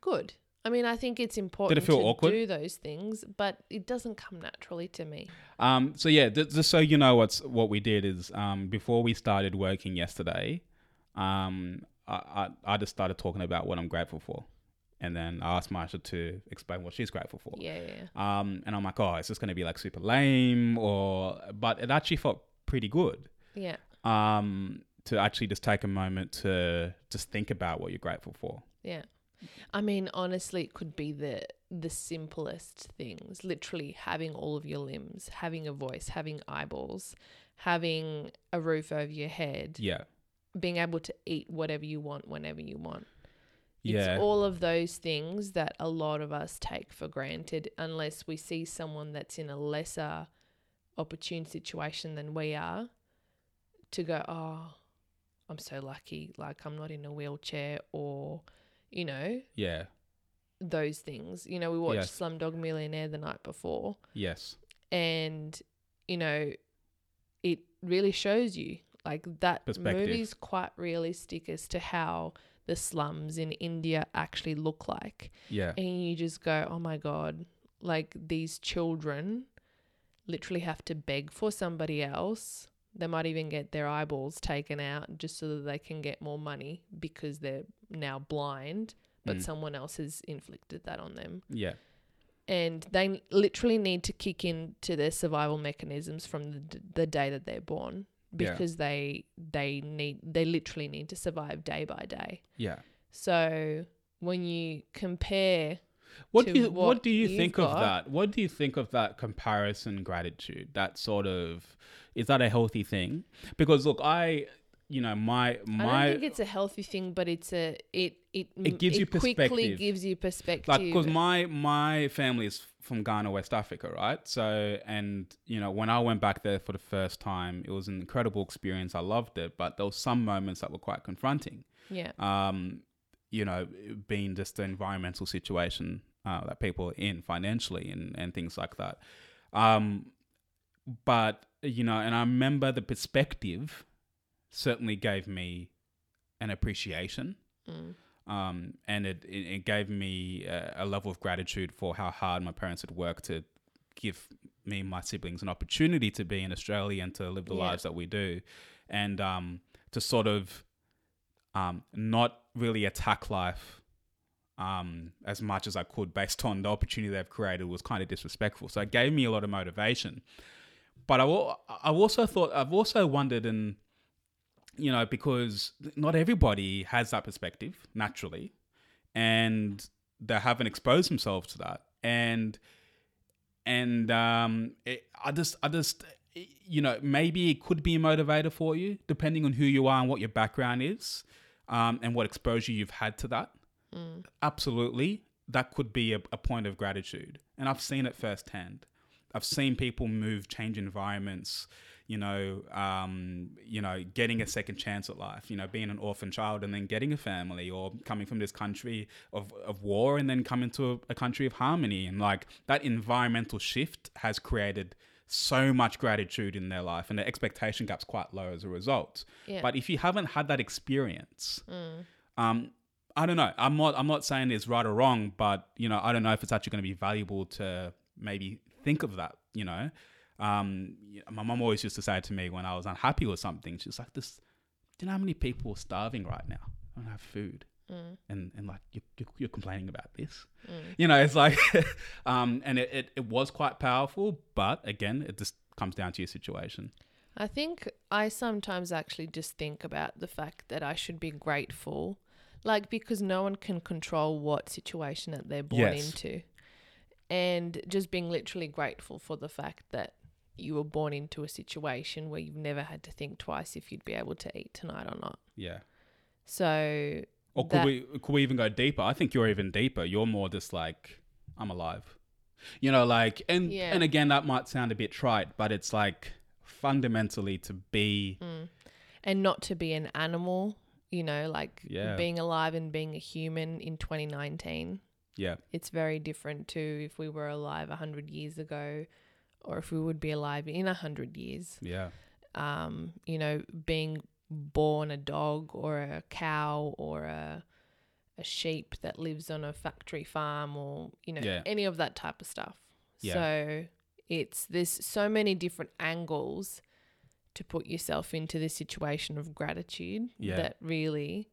Speaker 1: good. I mean, I think it's important it
Speaker 2: feel
Speaker 1: to
Speaker 2: awkward?
Speaker 1: do those things, but it doesn't come naturally to me.
Speaker 2: Um, so yeah, th- just so you know, what's what we did is um, before we started working yesterday, um, I, I I just started talking about what I'm grateful for, and then I asked Maša to explain what she's grateful for.
Speaker 1: Yeah, yeah, yeah.
Speaker 2: Um, and I'm like, oh, is this going to be like super lame or? But it actually felt pretty good.
Speaker 1: yeah.
Speaker 2: Um, to actually just take a moment to just think about what you're grateful for.
Speaker 1: Yeah. I mean, honestly, it could be the the simplest things. Literally having all of your limbs, having a voice, having eyeballs, having a roof over your head,
Speaker 2: Yeah.
Speaker 1: being able to eat whatever you want whenever you want.
Speaker 2: Yeah.
Speaker 1: It's all of those things that a lot of us take for granted unless we see someone that's in a lesser opportune situation than we are to go, oh, I'm so lucky. Like, I'm not in a wheelchair or, you know,
Speaker 2: yeah.
Speaker 1: those things. You know, we watched
Speaker 2: Yes.
Speaker 1: Slumdog Millionaire the night before
Speaker 2: Yes.
Speaker 1: and, you know, it really shows you like that movie's quite realistic as to how the slums in India actually look like.
Speaker 2: Yeah.
Speaker 1: And you just go, oh my God, like these children literally have to beg for somebody else. They might even get their eyeballs taken out just so that they can get more money because they're now blind, but
Speaker 2: Mm.
Speaker 1: someone else has inflicted that on them.
Speaker 2: Yeah.
Speaker 1: And they literally need to kick into their survival mechanisms from the, the day that they're born
Speaker 2: Yeah.
Speaker 1: because they they need they literally need to survive day by day.
Speaker 2: Yeah.
Speaker 1: So when you compare
Speaker 2: What do you what,
Speaker 1: what
Speaker 2: do you think
Speaker 1: got.
Speaker 2: of that? What do you think of that comparison gratitude? That sort of is that a healthy thing? Because look, I you know my
Speaker 1: I
Speaker 2: my
Speaker 1: don't think it's a healthy thing, but it's a it it
Speaker 2: It gives you
Speaker 1: quickly
Speaker 2: perspective.
Speaker 1: gives you perspective.
Speaker 2: like because my my family is from Ghana, West Africa, right? So and you know when I went back there for the first time, it was an incredible experience. I loved it, but there were some moments that were quite confronting.
Speaker 1: yeah,
Speaker 2: um, you know, being just the environmental situation uh, that people are in financially and, and things like that. Um, but, you know, and I remember the perspective certainly gave me an appreciation.
Speaker 1: Mm.
Speaker 2: Um, and it, it, it gave me a, a level of gratitude for how hard my parents had worked to give me and my siblings an opportunity to be in Australia and to live the
Speaker 1: Yeah.
Speaker 2: lives that we do. And um, to sort of um, not really attack life um, as much as I could based on the opportunity they've created was kind of disrespectful. So it gave me a lot of motivation. But I, I've also thought, I've also wondered, and you know, because not everybody has that perspective naturally, and they haven't exposed themselves to that, and and um, it, I just, I just, you know, maybe it could be a motivator for you, depending on who you are and what your background is, um, and what exposure you've had to that.
Speaker 1: Mm.
Speaker 2: Absolutely, that could be a, a point of gratitude, and I've seen it firsthand. I've seen people move, change environments, you know, um, you know, getting a second chance at life, you know, being an orphan child and then getting a family, or coming from this country of, of war and then coming to a, a country of harmony, and like that environmental shift has created so much gratitude in their life, and the expectation gap's quite low as a result.
Speaker 1: Yeah.
Speaker 2: But if you haven't had that experience,
Speaker 1: Mm.
Speaker 2: um, I don't know. I'm not. I'm not saying it's right or wrong, but you know, I don't know if it's actually going to be valuable to maybe think of that. You know, um, my mom always used to say to me when I was unhappy with something, she's like, "This, do you know how many people are starving right now? Don't have food."
Speaker 1: Mm.
Speaker 2: And, and like you, you, you're complaining about this,
Speaker 1: Mm.
Speaker 2: you know, it's like, um, and it, it, it was quite powerful, but again, it just comes down to your situation.
Speaker 1: I think I sometimes actually just think about the fact that I should be grateful, like because no one can control what situation that they're born
Speaker 2: Yes.
Speaker 1: into, and just being literally grateful for the fact that you were born into a situation where you've never had to think twice if you'd be able to eat tonight or not.
Speaker 2: Yeah.
Speaker 1: So
Speaker 2: Or could
Speaker 1: That-
Speaker 2: we could we even go deeper? I think you're even deeper. You're more just like I'm alive. You know, like and
Speaker 1: Yeah.
Speaker 2: and again that might sound a bit trite, but it's like fundamentally to be
Speaker 1: Mm. and not to be an animal, you know, like
Speaker 2: Yeah.
Speaker 1: being alive and being a human in 2019.
Speaker 2: yeah,
Speaker 1: It's very different to if we were alive 100 years ago or if we would be alive in 100 years.
Speaker 2: yeah,
Speaker 1: Um, you know, being born a dog or a cow or a a sheep that lives on a factory farm or you know
Speaker 2: Yeah.
Speaker 1: any of that type of stuff.
Speaker 2: Yeah.
Speaker 1: So it's there's so many different angles to put yourself into this situation of gratitude
Speaker 2: Yeah.
Speaker 1: that really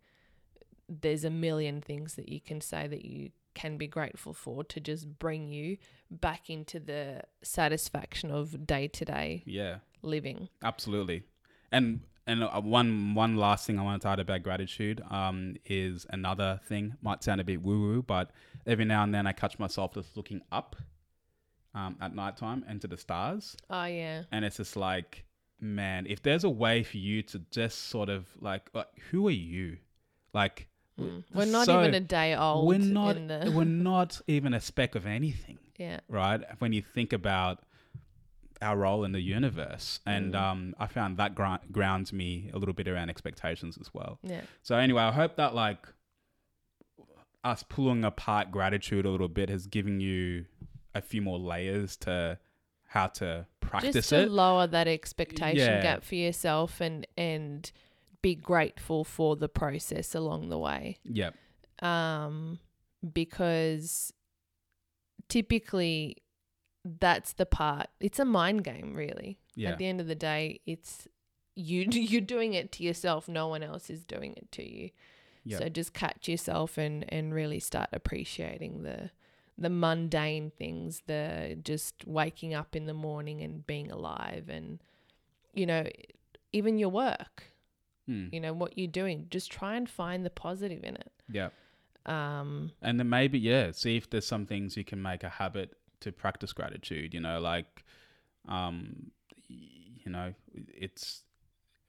Speaker 1: there's a million things that you can say that you can be grateful for to just bring you back into the satisfaction of day to day
Speaker 2: yeah.
Speaker 1: living.
Speaker 2: Absolutely. And and uh, one one last thing I want to add about gratitude um, is another thing. Might sound a bit woo woo, but every now and then I catch myself just looking up um, at nighttime into the stars,
Speaker 1: Oh yeah.
Speaker 2: and it's just like, man, if there's a way for you to just sort of like, like who are you? Like,
Speaker 1: Mm. We're not
Speaker 2: so-
Speaker 1: even a day old.
Speaker 2: we're not
Speaker 1: the,
Speaker 2: we're not even a speck of anything
Speaker 1: yeah.
Speaker 2: right? When you think about our role in the universe, and
Speaker 1: Mm.
Speaker 2: um, I found that gra- grounds me a little bit around expectations as well.
Speaker 1: Yeah.
Speaker 2: So anyway, I hope that like us pulling apart gratitude a little bit has given you a few more layers to how to practice
Speaker 1: Just to
Speaker 2: it.
Speaker 1: lower that expectation
Speaker 2: Yeah.
Speaker 1: gap for yourself and and be grateful for the process along the way.
Speaker 2: Yep.
Speaker 1: um, because typically that's the part. It's a mind game, really.
Speaker 2: Yeah.
Speaker 1: At the end of the day, it's you. You're doing it to yourself. No one else is doing it to you.
Speaker 2: Yep.
Speaker 1: So just catch yourself and and really start appreciating the the mundane things, the just waking up in the morning and being alive, and you know, even your work.
Speaker 2: Hmm.
Speaker 1: You know what you're doing. Just try and find the positive in it
Speaker 2: Yeah.
Speaker 1: Um,
Speaker 2: And then maybe, yeah, see if there's some things you can make a habit to practice gratitude, you know, like, um, you know, it's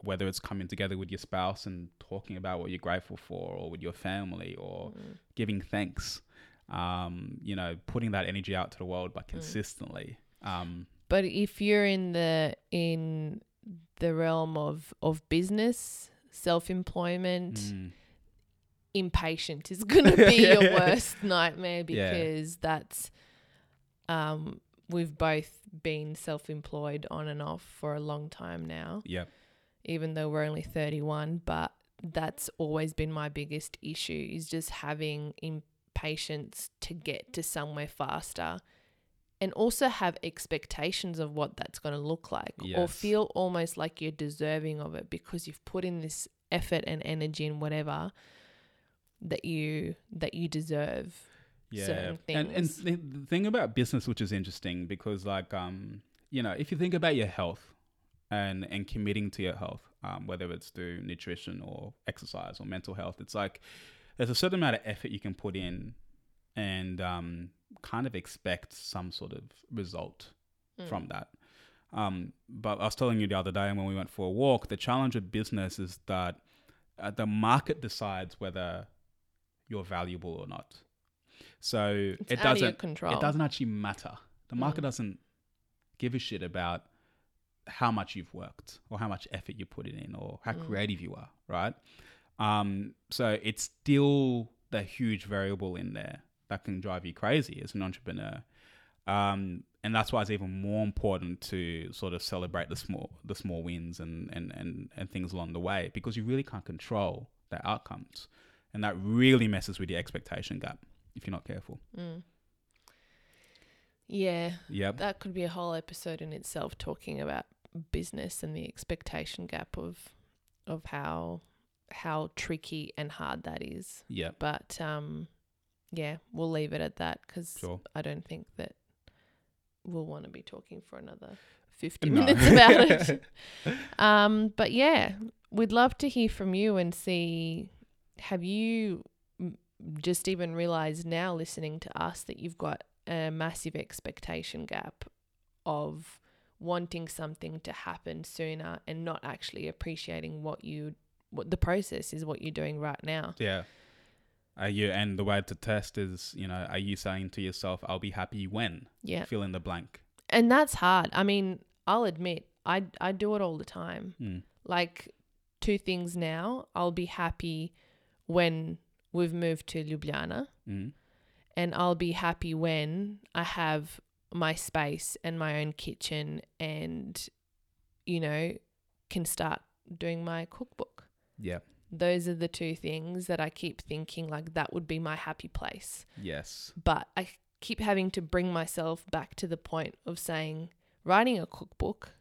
Speaker 2: whether it's coming together with your spouse and talking about what you're grateful for or with your family or
Speaker 1: mm,
Speaker 2: giving thanks, um, you know, putting that energy out to the world, but consistently. Um,
Speaker 1: but if you're in the in the realm of of business, self employment,
Speaker 2: mm,
Speaker 1: impatient is going to be your worst nightmare
Speaker 2: Yeah.
Speaker 1: because that's um we've both been self-employed on and off for a long time now.
Speaker 2: Yeah,
Speaker 1: even though we're only 31 but that's always been my biggest issue is just having impatience to get to somewhere faster and also have expectations of what that's going to look like or feel almost like you're deserving of it because you've put in this effort and energy and whatever that you that you deserve
Speaker 2: yeah.
Speaker 1: certain
Speaker 2: And and
Speaker 1: things.
Speaker 2: the the thing about business, which is interesting, because like um, you know, if you think about your health and and committing to your health, um, whether it's through nutrition or exercise or mental health, it's like there's a certain amount of effort you can put in, and um, kind of expect some sort of result
Speaker 1: Mm.
Speaker 2: from that. Um, but I was telling you the other day when we went for a walk, the challenge with business is that uh, the market decides whether you're valuable or not. So
Speaker 1: It's
Speaker 2: it
Speaker 1: out of your
Speaker 2: doesn't
Speaker 1: control.
Speaker 2: it doesn't actually matter. The market
Speaker 1: Mm.
Speaker 2: doesn't give a shit about how much you've worked or how much effort you put in or how
Speaker 1: Mm.
Speaker 2: creative you are, right? Um, so it's still the huge variable in there that can drive you crazy as an entrepreneur. Um, and that's why it's even more important to sort of celebrate the small the small wins and, and, and, and things along the way because you really can't control the outcomes. And that really messes with your expectation gap if you're not careful.
Speaker 1: Mm. Yeah,
Speaker 2: Yep.
Speaker 1: that could be a whole episode in itself talking about business and the expectation gap of of how how tricky and hard that is.
Speaker 2: Yep.
Speaker 1: But um yeah, we'll leave it at that cuz
Speaker 2: Sure.
Speaker 1: I don't think that we'll want to be talking for another 50
Speaker 2: No.
Speaker 1: minutes about it. Um, but yeah, we'd love to hear from you and see have you just even realize now listening to us that you've got a massive expectation gap of wanting something to happen sooner and not actually appreciating what you what the process is what you're doing right now.
Speaker 2: Yeah. Are you and the way to test is, you know, are you saying to yourself, I'll be happy when?
Speaker 1: Yeah.
Speaker 2: Fill in the blank.
Speaker 1: And that's hard. I mean, I'll admit I I do it all the time.
Speaker 2: Mm.
Speaker 1: like two things now. I'll be happy when we've moved to Ljubljana,
Speaker 2: Mm.
Speaker 1: and I'll be happy when I have my space and my own kitchen and, you know, can start doing my cookbook.
Speaker 2: Yeah.
Speaker 1: Those are the two things that I keep thinking like that would be my happy place.
Speaker 2: Yes.
Speaker 1: But I keep having to bring myself back to the point of saying writing a cookbook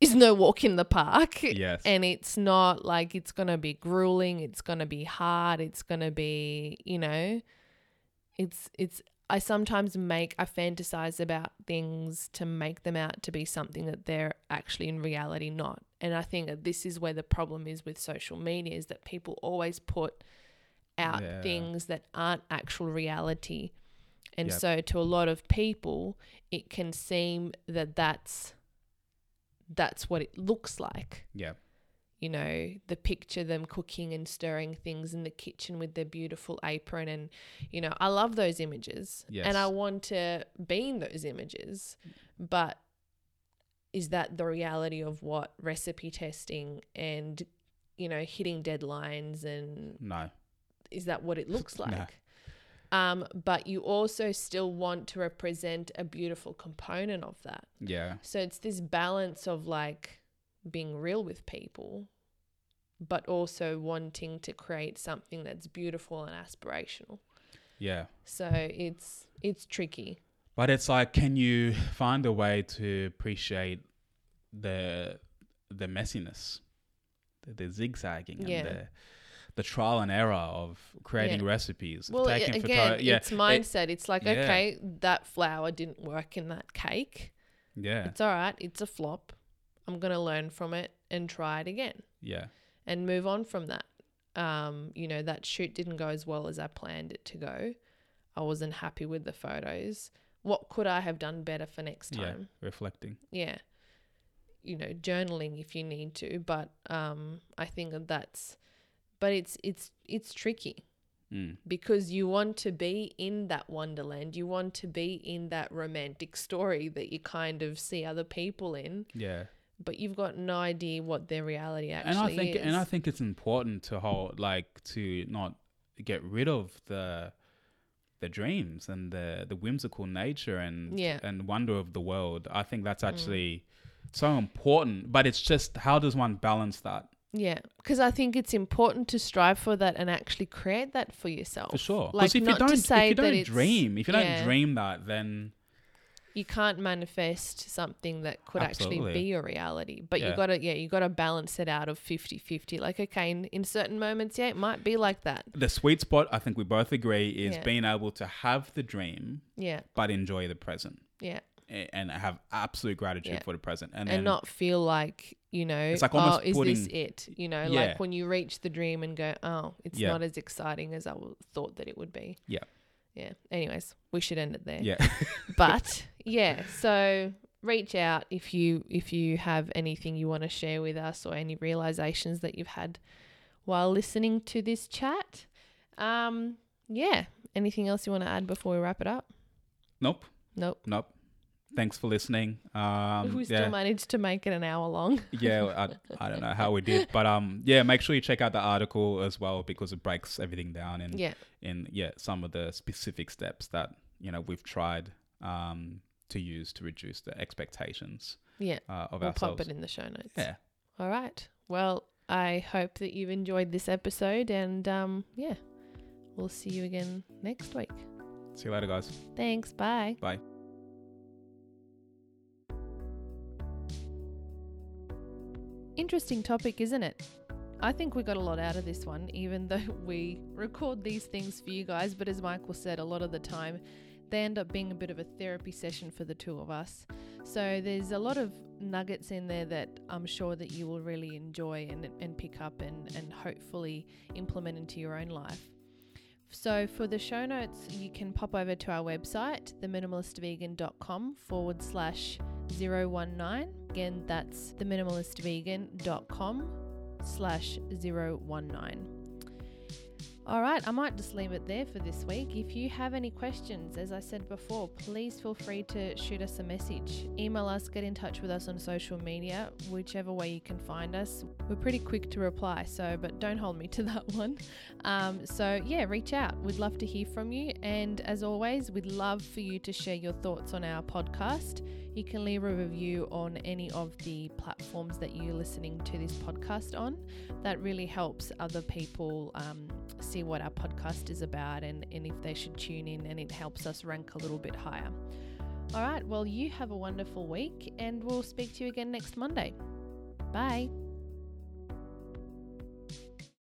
Speaker 1: is no walk in the park.
Speaker 2: Yes.
Speaker 1: And it's not like it's going to be grueling, it's going to be hard, it's going to be, you know, it's it's I sometimes make I fantasize about things to make them out to be something that they're actually in reality not. And I think that this is where the problem is with social media is that people always put out
Speaker 2: Yeah.
Speaker 1: things that aren't actual reality. And
Speaker 2: Yep.
Speaker 1: so to a lot of people it can seem that that's that's what it looks like
Speaker 2: yeah.
Speaker 1: you know, the picture them cooking and stirring things in the kitchen with their beautiful apron. And, you know, I love those images and I want to be in those images. But is that the reality of what recipe testing and, you know, hitting deadlines and
Speaker 2: No.
Speaker 1: is that what it looks
Speaker 2: No.
Speaker 1: Um, but you also still want to represent a beautiful component of that.
Speaker 2: Yeah.
Speaker 1: So it's this balance of like being real with people, but also wanting to create something that's beautiful and aspirational.
Speaker 2: Yeah.
Speaker 1: So it's it's tricky.
Speaker 2: But it's like, can you find a way to appreciate the the messiness, the, the zigzagging,
Speaker 1: Yeah.
Speaker 2: and the the trial and error of creating
Speaker 1: Yeah.
Speaker 2: recipes,
Speaker 1: Well,
Speaker 2: taking
Speaker 1: again,
Speaker 2: photo- yeah,
Speaker 1: it's
Speaker 2: it-
Speaker 1: mindset. it's like
Speaker 2: yeah.
Speaker 1: okay, that flour didn't work in that cake.
Speaker 2: yeah,
Speaker 1: It's all right. It's a flop. I'm gonna learn from it and try it again
Speaker 2: yeah,
Speaker 1: and move on from that. um, you know, that shoot didn't go as well as I planned it to go. I wasn't happy with the photos. What could I have done better for next
Speaker 2: Yeah.
Speaker 1: time?
Speaker 2: Reflecting.
Speaker 1: Yeah. You know, journaling if you need to, but um, I think that's, but it's it's it's tricky
Speaker 2: Mm.
Speaker 1: because you want to be in that wonderland. You want to be in that romantic story that you kind of see other people in,
Speaker 2: Yeah.
Speaker 1: but you've got no idea what their reality actually
Speaker 2: and I think
Speaker 1: is.
Speaker 2: and I think it's important to hold like to not get rid of the the dreams and the the whimsical nature and
Speaker 1: Yeah. Mm.
Speaker 2: and wonder of the world. I think that's actually so important. But it's just how does one balance that?
Speaker 1: Yeah, because I think it's important to strive for that and actually create that for yourself.
Speaker 2: For sure.
Speaker 1: Like
Speaker 2: if you
Speaker 1: not to
Speaker 2: if you
Speaker 1: that
Speaker 2: don't
Speaker 1: it's-
Speaker 2: dream, if you don't
Speaker 1: yeah.
Speaker 2: dream that then
Speaker 1: you can't manifest something that could actually be your reality. But you gotta yeah, you gotta balance it out of 50-50. Like okay, in, in certain moments, yeah, it might be like that.
Speaker 2: the sweet spot I think we both agree is
Speaker 1: Yeah.
Speaker 2: being able to have the dream
Speaker 1: Yeah,
Speaker 2: but enjoy the present
Speaker 1: yeah.
Speaker 2: And have absolute gratitude
Speaker 1: Yeah.
Speaker 2: for the present and,
Speaker 1: And,
Speaker 2: then
Speaker 1: not feel like, you know,
Speaker 2: It's like
Speaker 1: oh,
Speaker 2: almost
Speaker 1: is this
Speaker 2: putting-
Speaker 1: it? You know,
Speaker 2: Yeah.
Speaker 1: like when you reach the dream and go, oh, it's
Speaker 2: Yeah.
Speaker 1: not as exciting as i thought that it would be.
Speaker 2: Yeah.
Speaker 1: Yeah. Anyways, we should end it there.
Speaker 2: yeah
Speaker 1: but yeah so reach out if you if you have anything you want to share with us or any realizations that you've had while listening to this chat um yeah anything else you want to add before we wrap it up
Speaker 2: nope
Speaker 1: nope
Speaker 2: nope thanks for listening. Um
Speaker 1: we still
Speaker 2: yeah.
Speaker 1: managed to make it an hour long.
Speaker 2: Yeah I, I don't know how we did but um yeah make sure you check out the article as well because it breaks everything down in
Speaker 1: yeah.
Speaker 2: in yeah some of the specific steps that you know we've tried um to use to reduce the expectations
Speaker 1: yeah.
Speaker 2: uh, of
Speaker 1: we'll
Speaker 2: ourselves.
Speaker 1: pop it in the show notes.
Speaker 2: Yeah.
Speaker 1: All right. Well i hope that you've enjoyed this episode and um yeah we'll see you again next week.
Speaker 2: See you later guys.
Speaker 1: Thanks. Bye.
Speaker 2: Bye
Speaker 1: Interesting topic, isn't it? I think we got a lot out of this one, even though we record these things for you guys. But as Michael said, a lot of the time they end up being a bit of a therapy session for the two of us. So there's a lot of nuggets in there that I'm sure that you will really enjoy and, and pick up and, and hopefully implement into your own life. So for the show notes, you can pop over to our website, theminimalistvegan.com forward slash 019. Again, that's theminimalistvegan.com slash 019. All right, I might just leave it there for this week. If you have any questions, as I said before, please feel free to shoot us a message. Email us, get in touch with us on social media, whichever way you can find us. We're pretty quick to reply, so but don't hold me to that one. Um, so yeah, reach out. We'd love to hear from you, and as always, we'd love for you to share your thoughts on our podcast. You can leave a review on any of the platforms that you're listening to this podcast on. That really helps other people um, see what our podcast is about and, and if they should tune in, and it helps us rank a little bit higher. All right, well, you have a wonderful week, and we'll speak to you again next Monday. Bye.